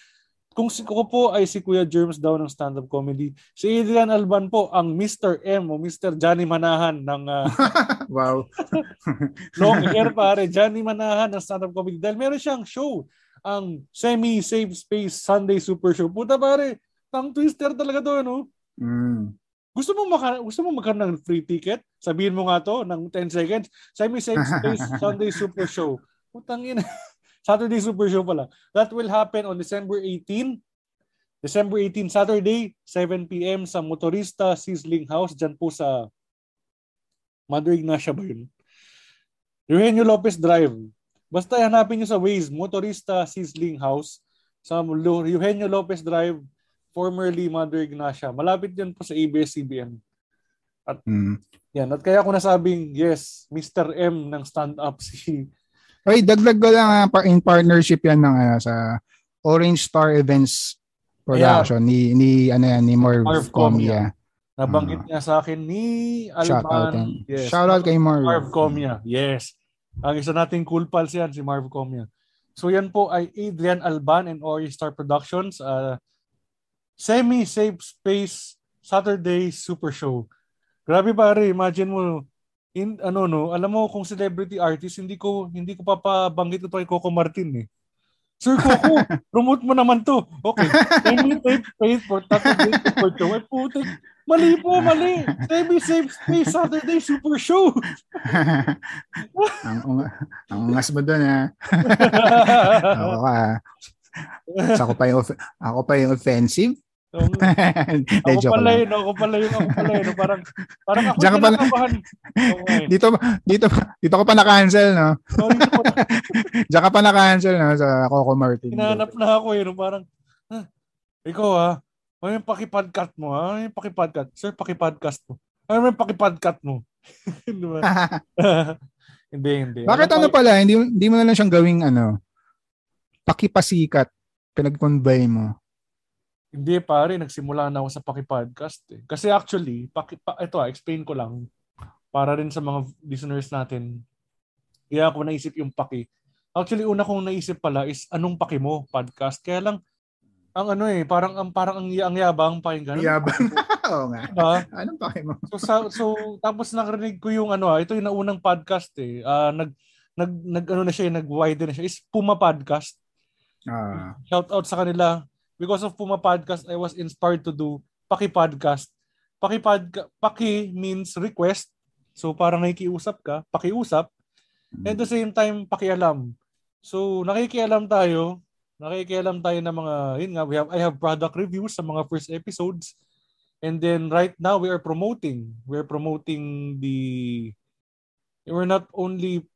kung si ko po ay si Kuya Germs daw ng stand-up comedy, si Adrian Alban po ang Mr. M o Mr. Johnny Manahan ng uh, wow. long hair pare, Johnny Manahan ng stand-up comedy dahil meron siyang show ang semi-safe space Sunday Super Show. Puta pare, tang twister talaga to, no? Mm. Gusto mo maka gusto mo magkaroon ng free ticket? Sabihin mo nga to ng 10 seconds. Semi-safe space Sunday Super Show. Putang ina. Saturday Super Show pala. That will happen on December 18. December 18, Saturday, 7 p.m. sa Motorista Sizzling House. Diyan po sa Mother Ignacia ba yun? Eugenio Lopez Drive. Basta hanapin nyo sa Waze, Motorista Sizzling House sa Eugenio Lopez Drive, formerly Mother Ignacia. Malapit yan po sa ABS-CBN. At mm. yan, at kaya ako nasabing, yes, Mr. M ng stand-up si Ay, dagdag ko lang uh, in partnership yan ng uh, sa Orange Star Events Production yeah. ni ni ano yan ni Marv, Marv Comia. Nabanggit uh, niya sa akin ni Alban. Shout out, yes. shout out kay Marv. Marv Comia. Yes. Ang isa nating cool pals yan si Marv Comia. So yan po ay Adrian Alban and Orange Star Productions. Uh, semi-safe space Saturday Super Show. Grabe pare, imagine mo in ano no, alam mo kung celebrity artist, hindi ko hindi ko papabanggit ito kay Coco Martin eh. Sir Coco, promote mo naman to. Okay. Any tape paid for Super Show. Ay putik. Mali po, mali. Semi safe space Saturday Super Show. ang ang ungas mo doon ha. ako ka. ako pa yung ako pa yung offensive. So, ako pala yun, ako pala yun, ako pala yun. Parang, parang ako Diyan ka pa, okay. dito, dito, dito ko pa na-cancel, no? Diyan ka pa na-cancel, no? Sa Coco Martin. Hinahanap na ako, yun. Parang, huh, ikaw, ha? Ano yung pakipodcast mo, ha? Ano yung pakipodcast? Sir, pakipodcast mo. Ano yung pakipodcast mo? Di ba? hindi, hindi. Bakit ano, ano pala, hindi, hindi mo na lang siyang gawing, ano, pakipasikat, pinag-convey mo. Hindi pare, nagsimula na ako sa Paki-podcast eh. Kasi actually, paki, pa, ito ah, explain ko lang para rin sa mga listeners natin. Kaya ako naisip yung Paki. Actually, una kong naisip pala is anong Paki mo podcast. Kaya lang ang ano eh, parang ang parang ang, ang yabang pakinggan. Yabang. Oo nga. Diba? Anong Paki mo? so, sa, so tapos nakarinig ko yung ano ah, ito yung naunang podcast eh. Uh, nag nag nag ano na siya, nag-widen na siya. Is Puma Podcast. Ah. Shout out sa kanila because of Puma Podcast, I was inspired to do Paki Podcast. Paki, podca- Paki means request. So parang nakikiusap ka, pakiusap. And at the same time, pakialam. So nakikialam tayo, nakikialam tayo ng mga, yun nga, we have, I have product reviews sa mga first episodes. And then right now we are promoting. We're promoting the, we're not only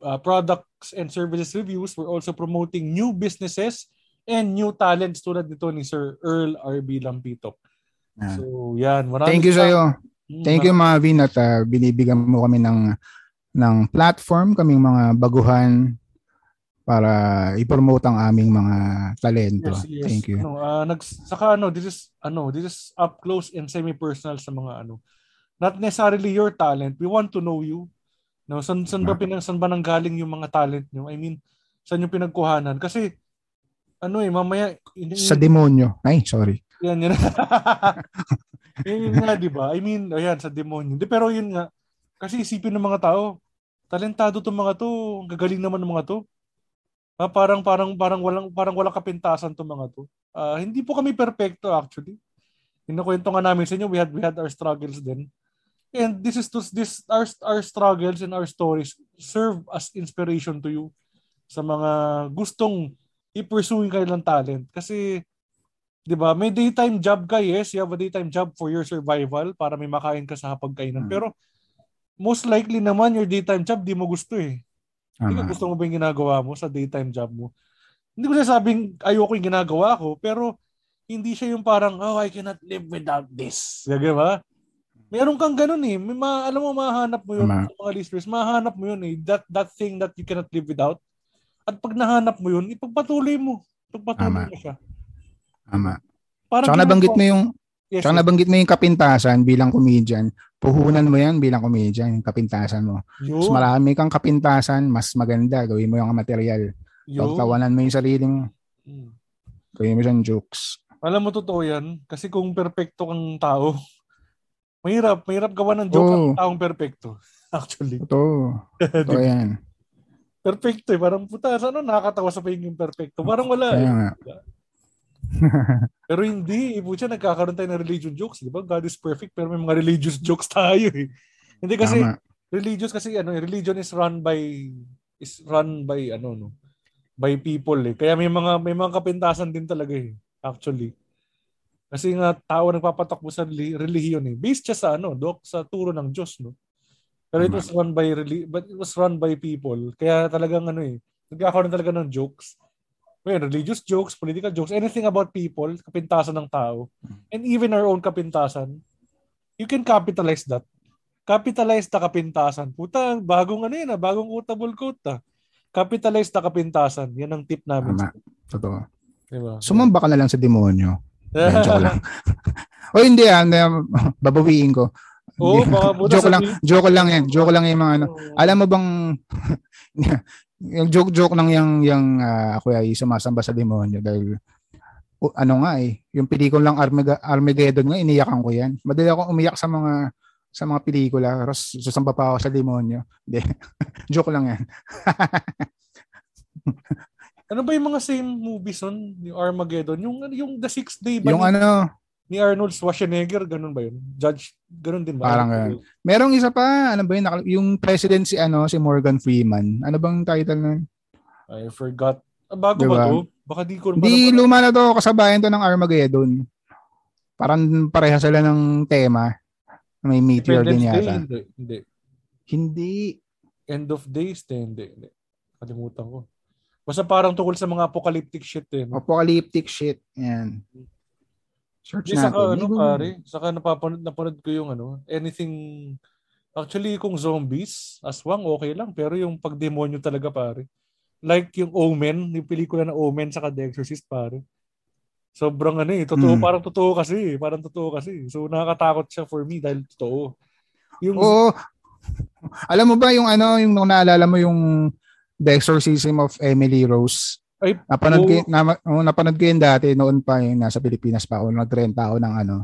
uh, products and services reviews, we're also promoting new businesses and new talents tulad nito ni Sir Earl R.B. Lampitok. Yeah. So, yan. Maraming Thank you sa iyo. Mm, Thank you, Mavin, at uh, binibigyan mo kami ng ng platform, kaming mga baguhan para i-promote ang aming mga talento. Yes, yes. Thank you. Ano, uh, nag, saka ano, this is ano, this is up close and semi-personal sa mga ano. Not necessarily your talent. We want to know you. No, san, san ba pinang san ba nanggaling yung mga talent niyo? I mean, saan yung pinagkuhanan? Kasi ano eh, mamaya... In, sa demonyo. Ay, sorry. Yan, yan. yun nga, di ba? I mean, ayan, sa demonyo. Di, pero yun nga, kasi isipin ng mga tao, talentado tong mga to, gagaling naman ng mga to. Ah, parang parang parang walang parang walang kapintasan tong mga to. Uh, hindi po kami perpekto actually. Inakwento nga namin sa inyo, we had we had our struggles din. And this is to, this our our struggles and our stories serve as inspiration to you sa mga gustong i-pursue yung kanilang talent. Kasi, di ba, may daytime job ka, yes, you have a daytime job for your survival para may makain ka sa hapagkainan. Hmm. Pero, most likely naman, your daytime job, di mo gusto eh. Hindi gusto mo ba yung ginagawa mo sa daytime job mo? Hindi ko sinasabing ayoko yung ginagawa ko, pero hindi siya yung parang, oh, I cannot live without this. Gagawin ba? Meron kang ganun eh. May ma, alam mo, mahanap mo yun Tama. sa mga listeners. Mahanap mo yun eh. That, that thing that you cannot live without. At pag nahanap mo yun, ipagpatuloy mo. Ipagpatuloy Tama. mo siya. Tama. Parang Tsaka nabanggit mo yung Yes, Tsaka yes. nabanggit mo yung kapintasan bilang comedian. Puhunan mo yan bilang comedian, yung kapintasan mo. Mas Yun, marami kang kapintasan, mas maganda. Gawin mo yung material. yun. Pagtawanan mo yung sarili mo. Mm. Gawin mo siyang jokes. Alam mo, totoo yan. Kasi kung perfecto kang tao, mahirap. Mahirap gawa ng joke Oo. ang taong perfecto. Actually. Totoo. Totoo yan. Perfecto eh. Parang puta, ano nakakatawa sa pahing yung perfecto? Parang wala eh. Nga. Pero hindi, ipo siya nagkakaroon tayo ng religion jokes, di ba? God is perfect pero may mga religious jokes tayo eh. Hindi kasi Tama. religious kasi ano, eh, religion is run by is run by ano no, by people eh. Kaya may mga may mga kapintasan din talaga eh, actually. Kasi nga tao nagpapatakbo sa reli- relihiyon eh. Based siya sa ano, dok sa turo ng Diyos no. Pero it Tama. was run by but it was run by people. Kaya talagang ano eh, nagkakaroon talaga ng jokes. Well, religious jokes, political jokes, anything about people, kapintasan ng tao, and even our own kapintasan, you can capitalize that. Capitalize the kapintasan. Puta, bagong ano yun ah, bagong quotable quote ah. Capitalize the kapintasan. Yan ang tip namin. Tama. Totoo. Diba? Sumamba ka na lang sa demonyo. Medyo lang. o hindi ah, na- babawiin ko. Oo, baka joke lang, joke lang yan. Joke lang yung mga ano. Alam mo bang yung joke joke lang yung yung ah, ako ay sumasamba sa demonyo dahil o, ano nga eh, yung pelikulang Armag- Armageddon nga iniyakan ko yan. Madali akong umiyak sa mga sa mga pelikula, tapos susamba pa ako sa demonyo. Hindi. joke lang yan. Ano ba yung mga same movies nun? Yung Armageddon? Yung, yung The Sixth Day ba Yung ano, ni Arnold Schwarzenegger? Ganun ba yun? Judge, ganun din ba? Parang ganun. merong isa pa, ano ba yun, yung president si ano, si Morgan Freeman. Ano bang title nun? I forgot. Ah, bago Diba? ba to? Baka di ko Di parang- luma na to, kasabayan to ng Armageddon. Parang pareha sila ng tema. May meteor din Independence Day? yata. Hindi, hindi. Hindi. End of Days? Hindi, hindi. hindi. Kalimutan ko. Basta parang tungkol sa mga apocalyptic shit eh. no? Apocalyptic shit. Yan. Search natin. saka ano pare, saka napapanood, napanood ko yung ano, anything, actually kung zombies, aswang okay lang, pero yung pagdemonyo talaga pare. Like yung Omen, yung pelikula na Omen sa The Exorcist pare. Sobrang ano eh, totoo, Hmm. parang totoo kasi, eh, parang totoo kasi. So nakakatakot siya for me dahil totoo. Yung, Oo. Alam mo ba yung ano, yung nung naalala mo yung The Exorcism of Emily Rose? Ay, Napanood ko, oo. y- na, oh, napanood ko yun dati, noon pa yung nasa Pilipinas pa ako, nagrenta ako ng ano,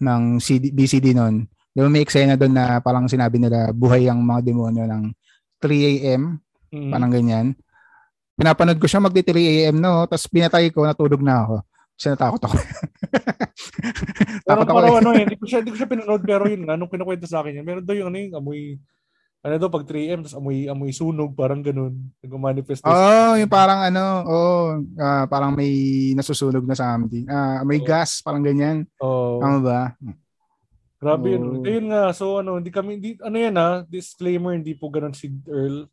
ng CD, BCD noon. Di ba may eksena doon na parang sinabi nila buhay ang mga demonyo ng 3 a.m. mm, Parang ganyan. Pinapanood ko siya magdi 3 a.m. no, tapos pinatay ko, natulog na ako. Kasi natakot ako. Takot ako parang eh. ano, eh, hindi ko siya, hindi ko siya pinanood, pero yun nga, nung kinukwento sa akin yan, meron daw yung ano yung amoy, ano daw, pag 3am, tapos amoy, amoy sunog, parang ganun, nag-manifest. Oo, oh, yung parang ano, oh, parang may nasusunog na something. Ah, may Oo. gas, parang ganyan. Oh, Tama ba? grabe yun. Oo. Ayun nga, so ano, hindi kami, hindi, ano yan ah, disclaimer, hindi po ganun si Earl.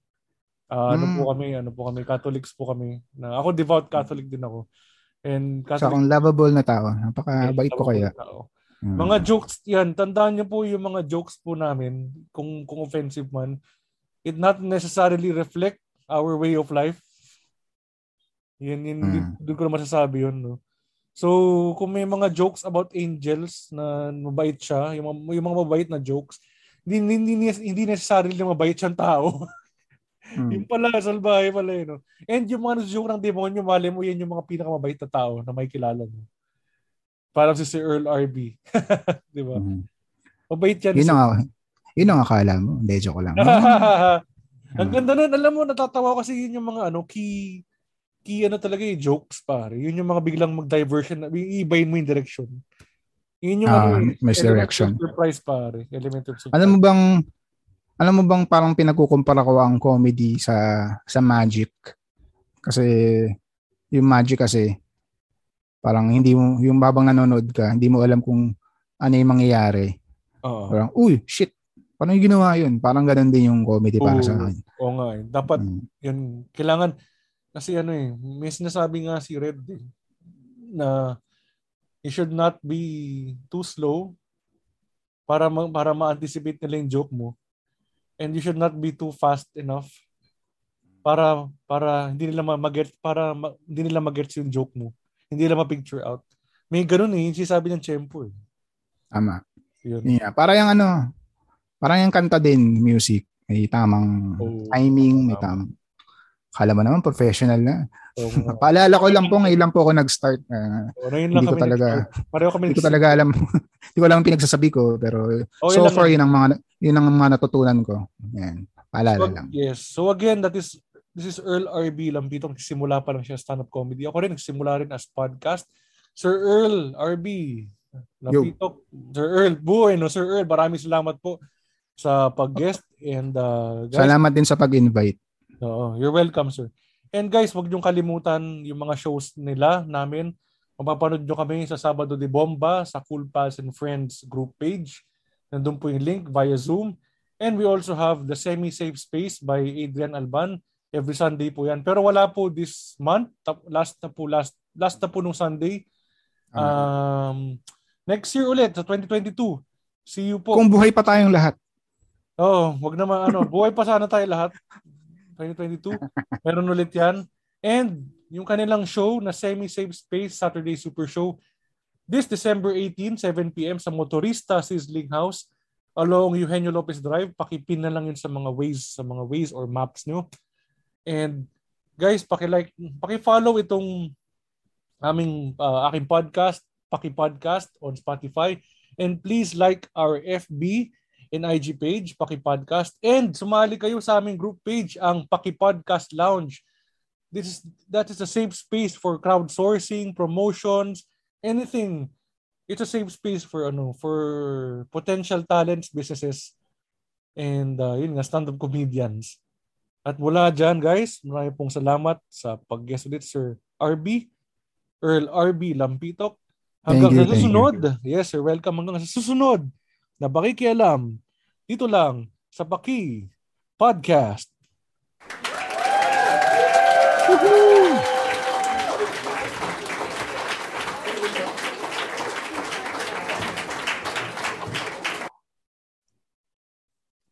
Ah, ano Mm. po kami, ano po kami, Catholics po kami. Na, ako devout Catholic din ako. And Catholic akong lovable na tao. Napakabait ko kaya. tao. Mm. Mga jokes yan, tandaan niyo po yung mga jokes po namin, kung kung offensive man, it not necessarily reflect our way of life. Yan, yan, Mm. doon ko na masasabi yun, no? So, kung may mga jokes about angels na mabait siya, yung, mga- yung mga mabait na jokes, hindi, hindi, hindi, necessarily na mabait siyang tao. Mm. yung pala, salbahe pala yun. No? And yung mga joke ng demonyo, mali mo yan yung mga pinakamabait na tao na may kilala mo. Parang si Sir Earl RB. Di ba? Mm. Mabait yan. Yun ang, yun ang akala mo. Hindi, joke lang. Ang ganda nun, alam mo, natatawa ko kasi yun yung mga ano, key, key ano talaga yung jokes pare. Yun yung mga biglang mag-diversion, iibayin mo yung direction. Yun yung Ah, ano, eh, misdirection. surprise pare. Element of surprise. Alam mo bang alam mo bang parang pinagkukumpara ko ang comedy sa sa magic? Kasi yung magic kasi parang hindi mo yung babang nanonood ka, hindi mo alam kung ano yung mangyayari. Oo. Parang, uy, shit. Paano yung ginawa yun? Parang ganun din yung comedy para sa Oo. akin. Oo nga eh. Dapat Mm. yun, kailangan, kasi ano eh, may sinasabi nga si Red eh, na you should not be too slow para ma- para ma-anticipate nila yung joke mo. And you should not be too fast enough para para hindi nila ma-get para ma- hindi nila ma-get yung joke mo. Hindi nila ma-picture out. May ganun eh, yung sinasabi ng Chempo eh. Tama. Yun. Yeah, para yung ano, parang yung kanta din, music. May tamang Oh, timing, may tama. tamang Kala mo naman, professional na. So, Paalala ko lang po, ngayon lang po ako nag-start. Ngayon lang Hindi ko talaga-. Pareho kami hindi ko talaga alam. hindi ko alam ang pinagsasabi ko. Pero Oh, so yun lang far, yun ang mga, yun ang mga natutunan ko. Yan. Paalala So, lang. yes. So again, that is this is Earl RB Lampito. Nagsimula pa lang siya stand-up comedy. Ako rin nagsimula rin as podcast. Sir Earl RB Lampito. Sir Earl, buhay no. Sir Earl, maraming salamat po sa pag-guest. And uh, guys, Salamat din sa pag-invite. Oo, you're welcome, sir. And guys, wag niyong kalimutan yung mga shows nila namin. Mapapanood nyo kami sa Sabado de Bomba sa Cool Pals and Friends group page. Nandun po yung link via Zoom. And we also have the Semi-Safe Space by Adrian Alban. Every Sunday po yan. Pero wala po this month. Last na po, last, last na po nung Sunday. Um, next year ulit, sa 2022. See you po. Kung buhay pa tayong lahat. Oo, wag naman ano, buhay pa sana tayo lahat. 2022. Meron ulit 'yan. And yung kanilang show na Semi-Safe Space Saturday Super Show this December 18, 7 p.m. sa Motorista Sizzling House along Eugenio Lopez Drive. Pakipin na lang yun sa mga ways, sa mga ways or maps nyo. And guys, paki-like, paki-follow itong aming uh, aking podcast, paki-podcast on Spotify. And please like our FB and IG page, Paki Podcast. And sumali kayo sa aming group page, ang Paki Podcast Lounge. This is that is a safe space for crowdsourcing, promotions, anything. It's a safe space for ano, for potential talents, businesses, and uh, yun nga, stand-up comedians. At mula dyan, guys, marami pong salamat sa pag-guest ulit, Sir RB, Earl RB Lampitok. Hanggang Thank you, sa you. susunod. Yes, sir. Welcome hanggang sa susunod na Bakikialam dito lang sa Baki Podcast. Woohoo!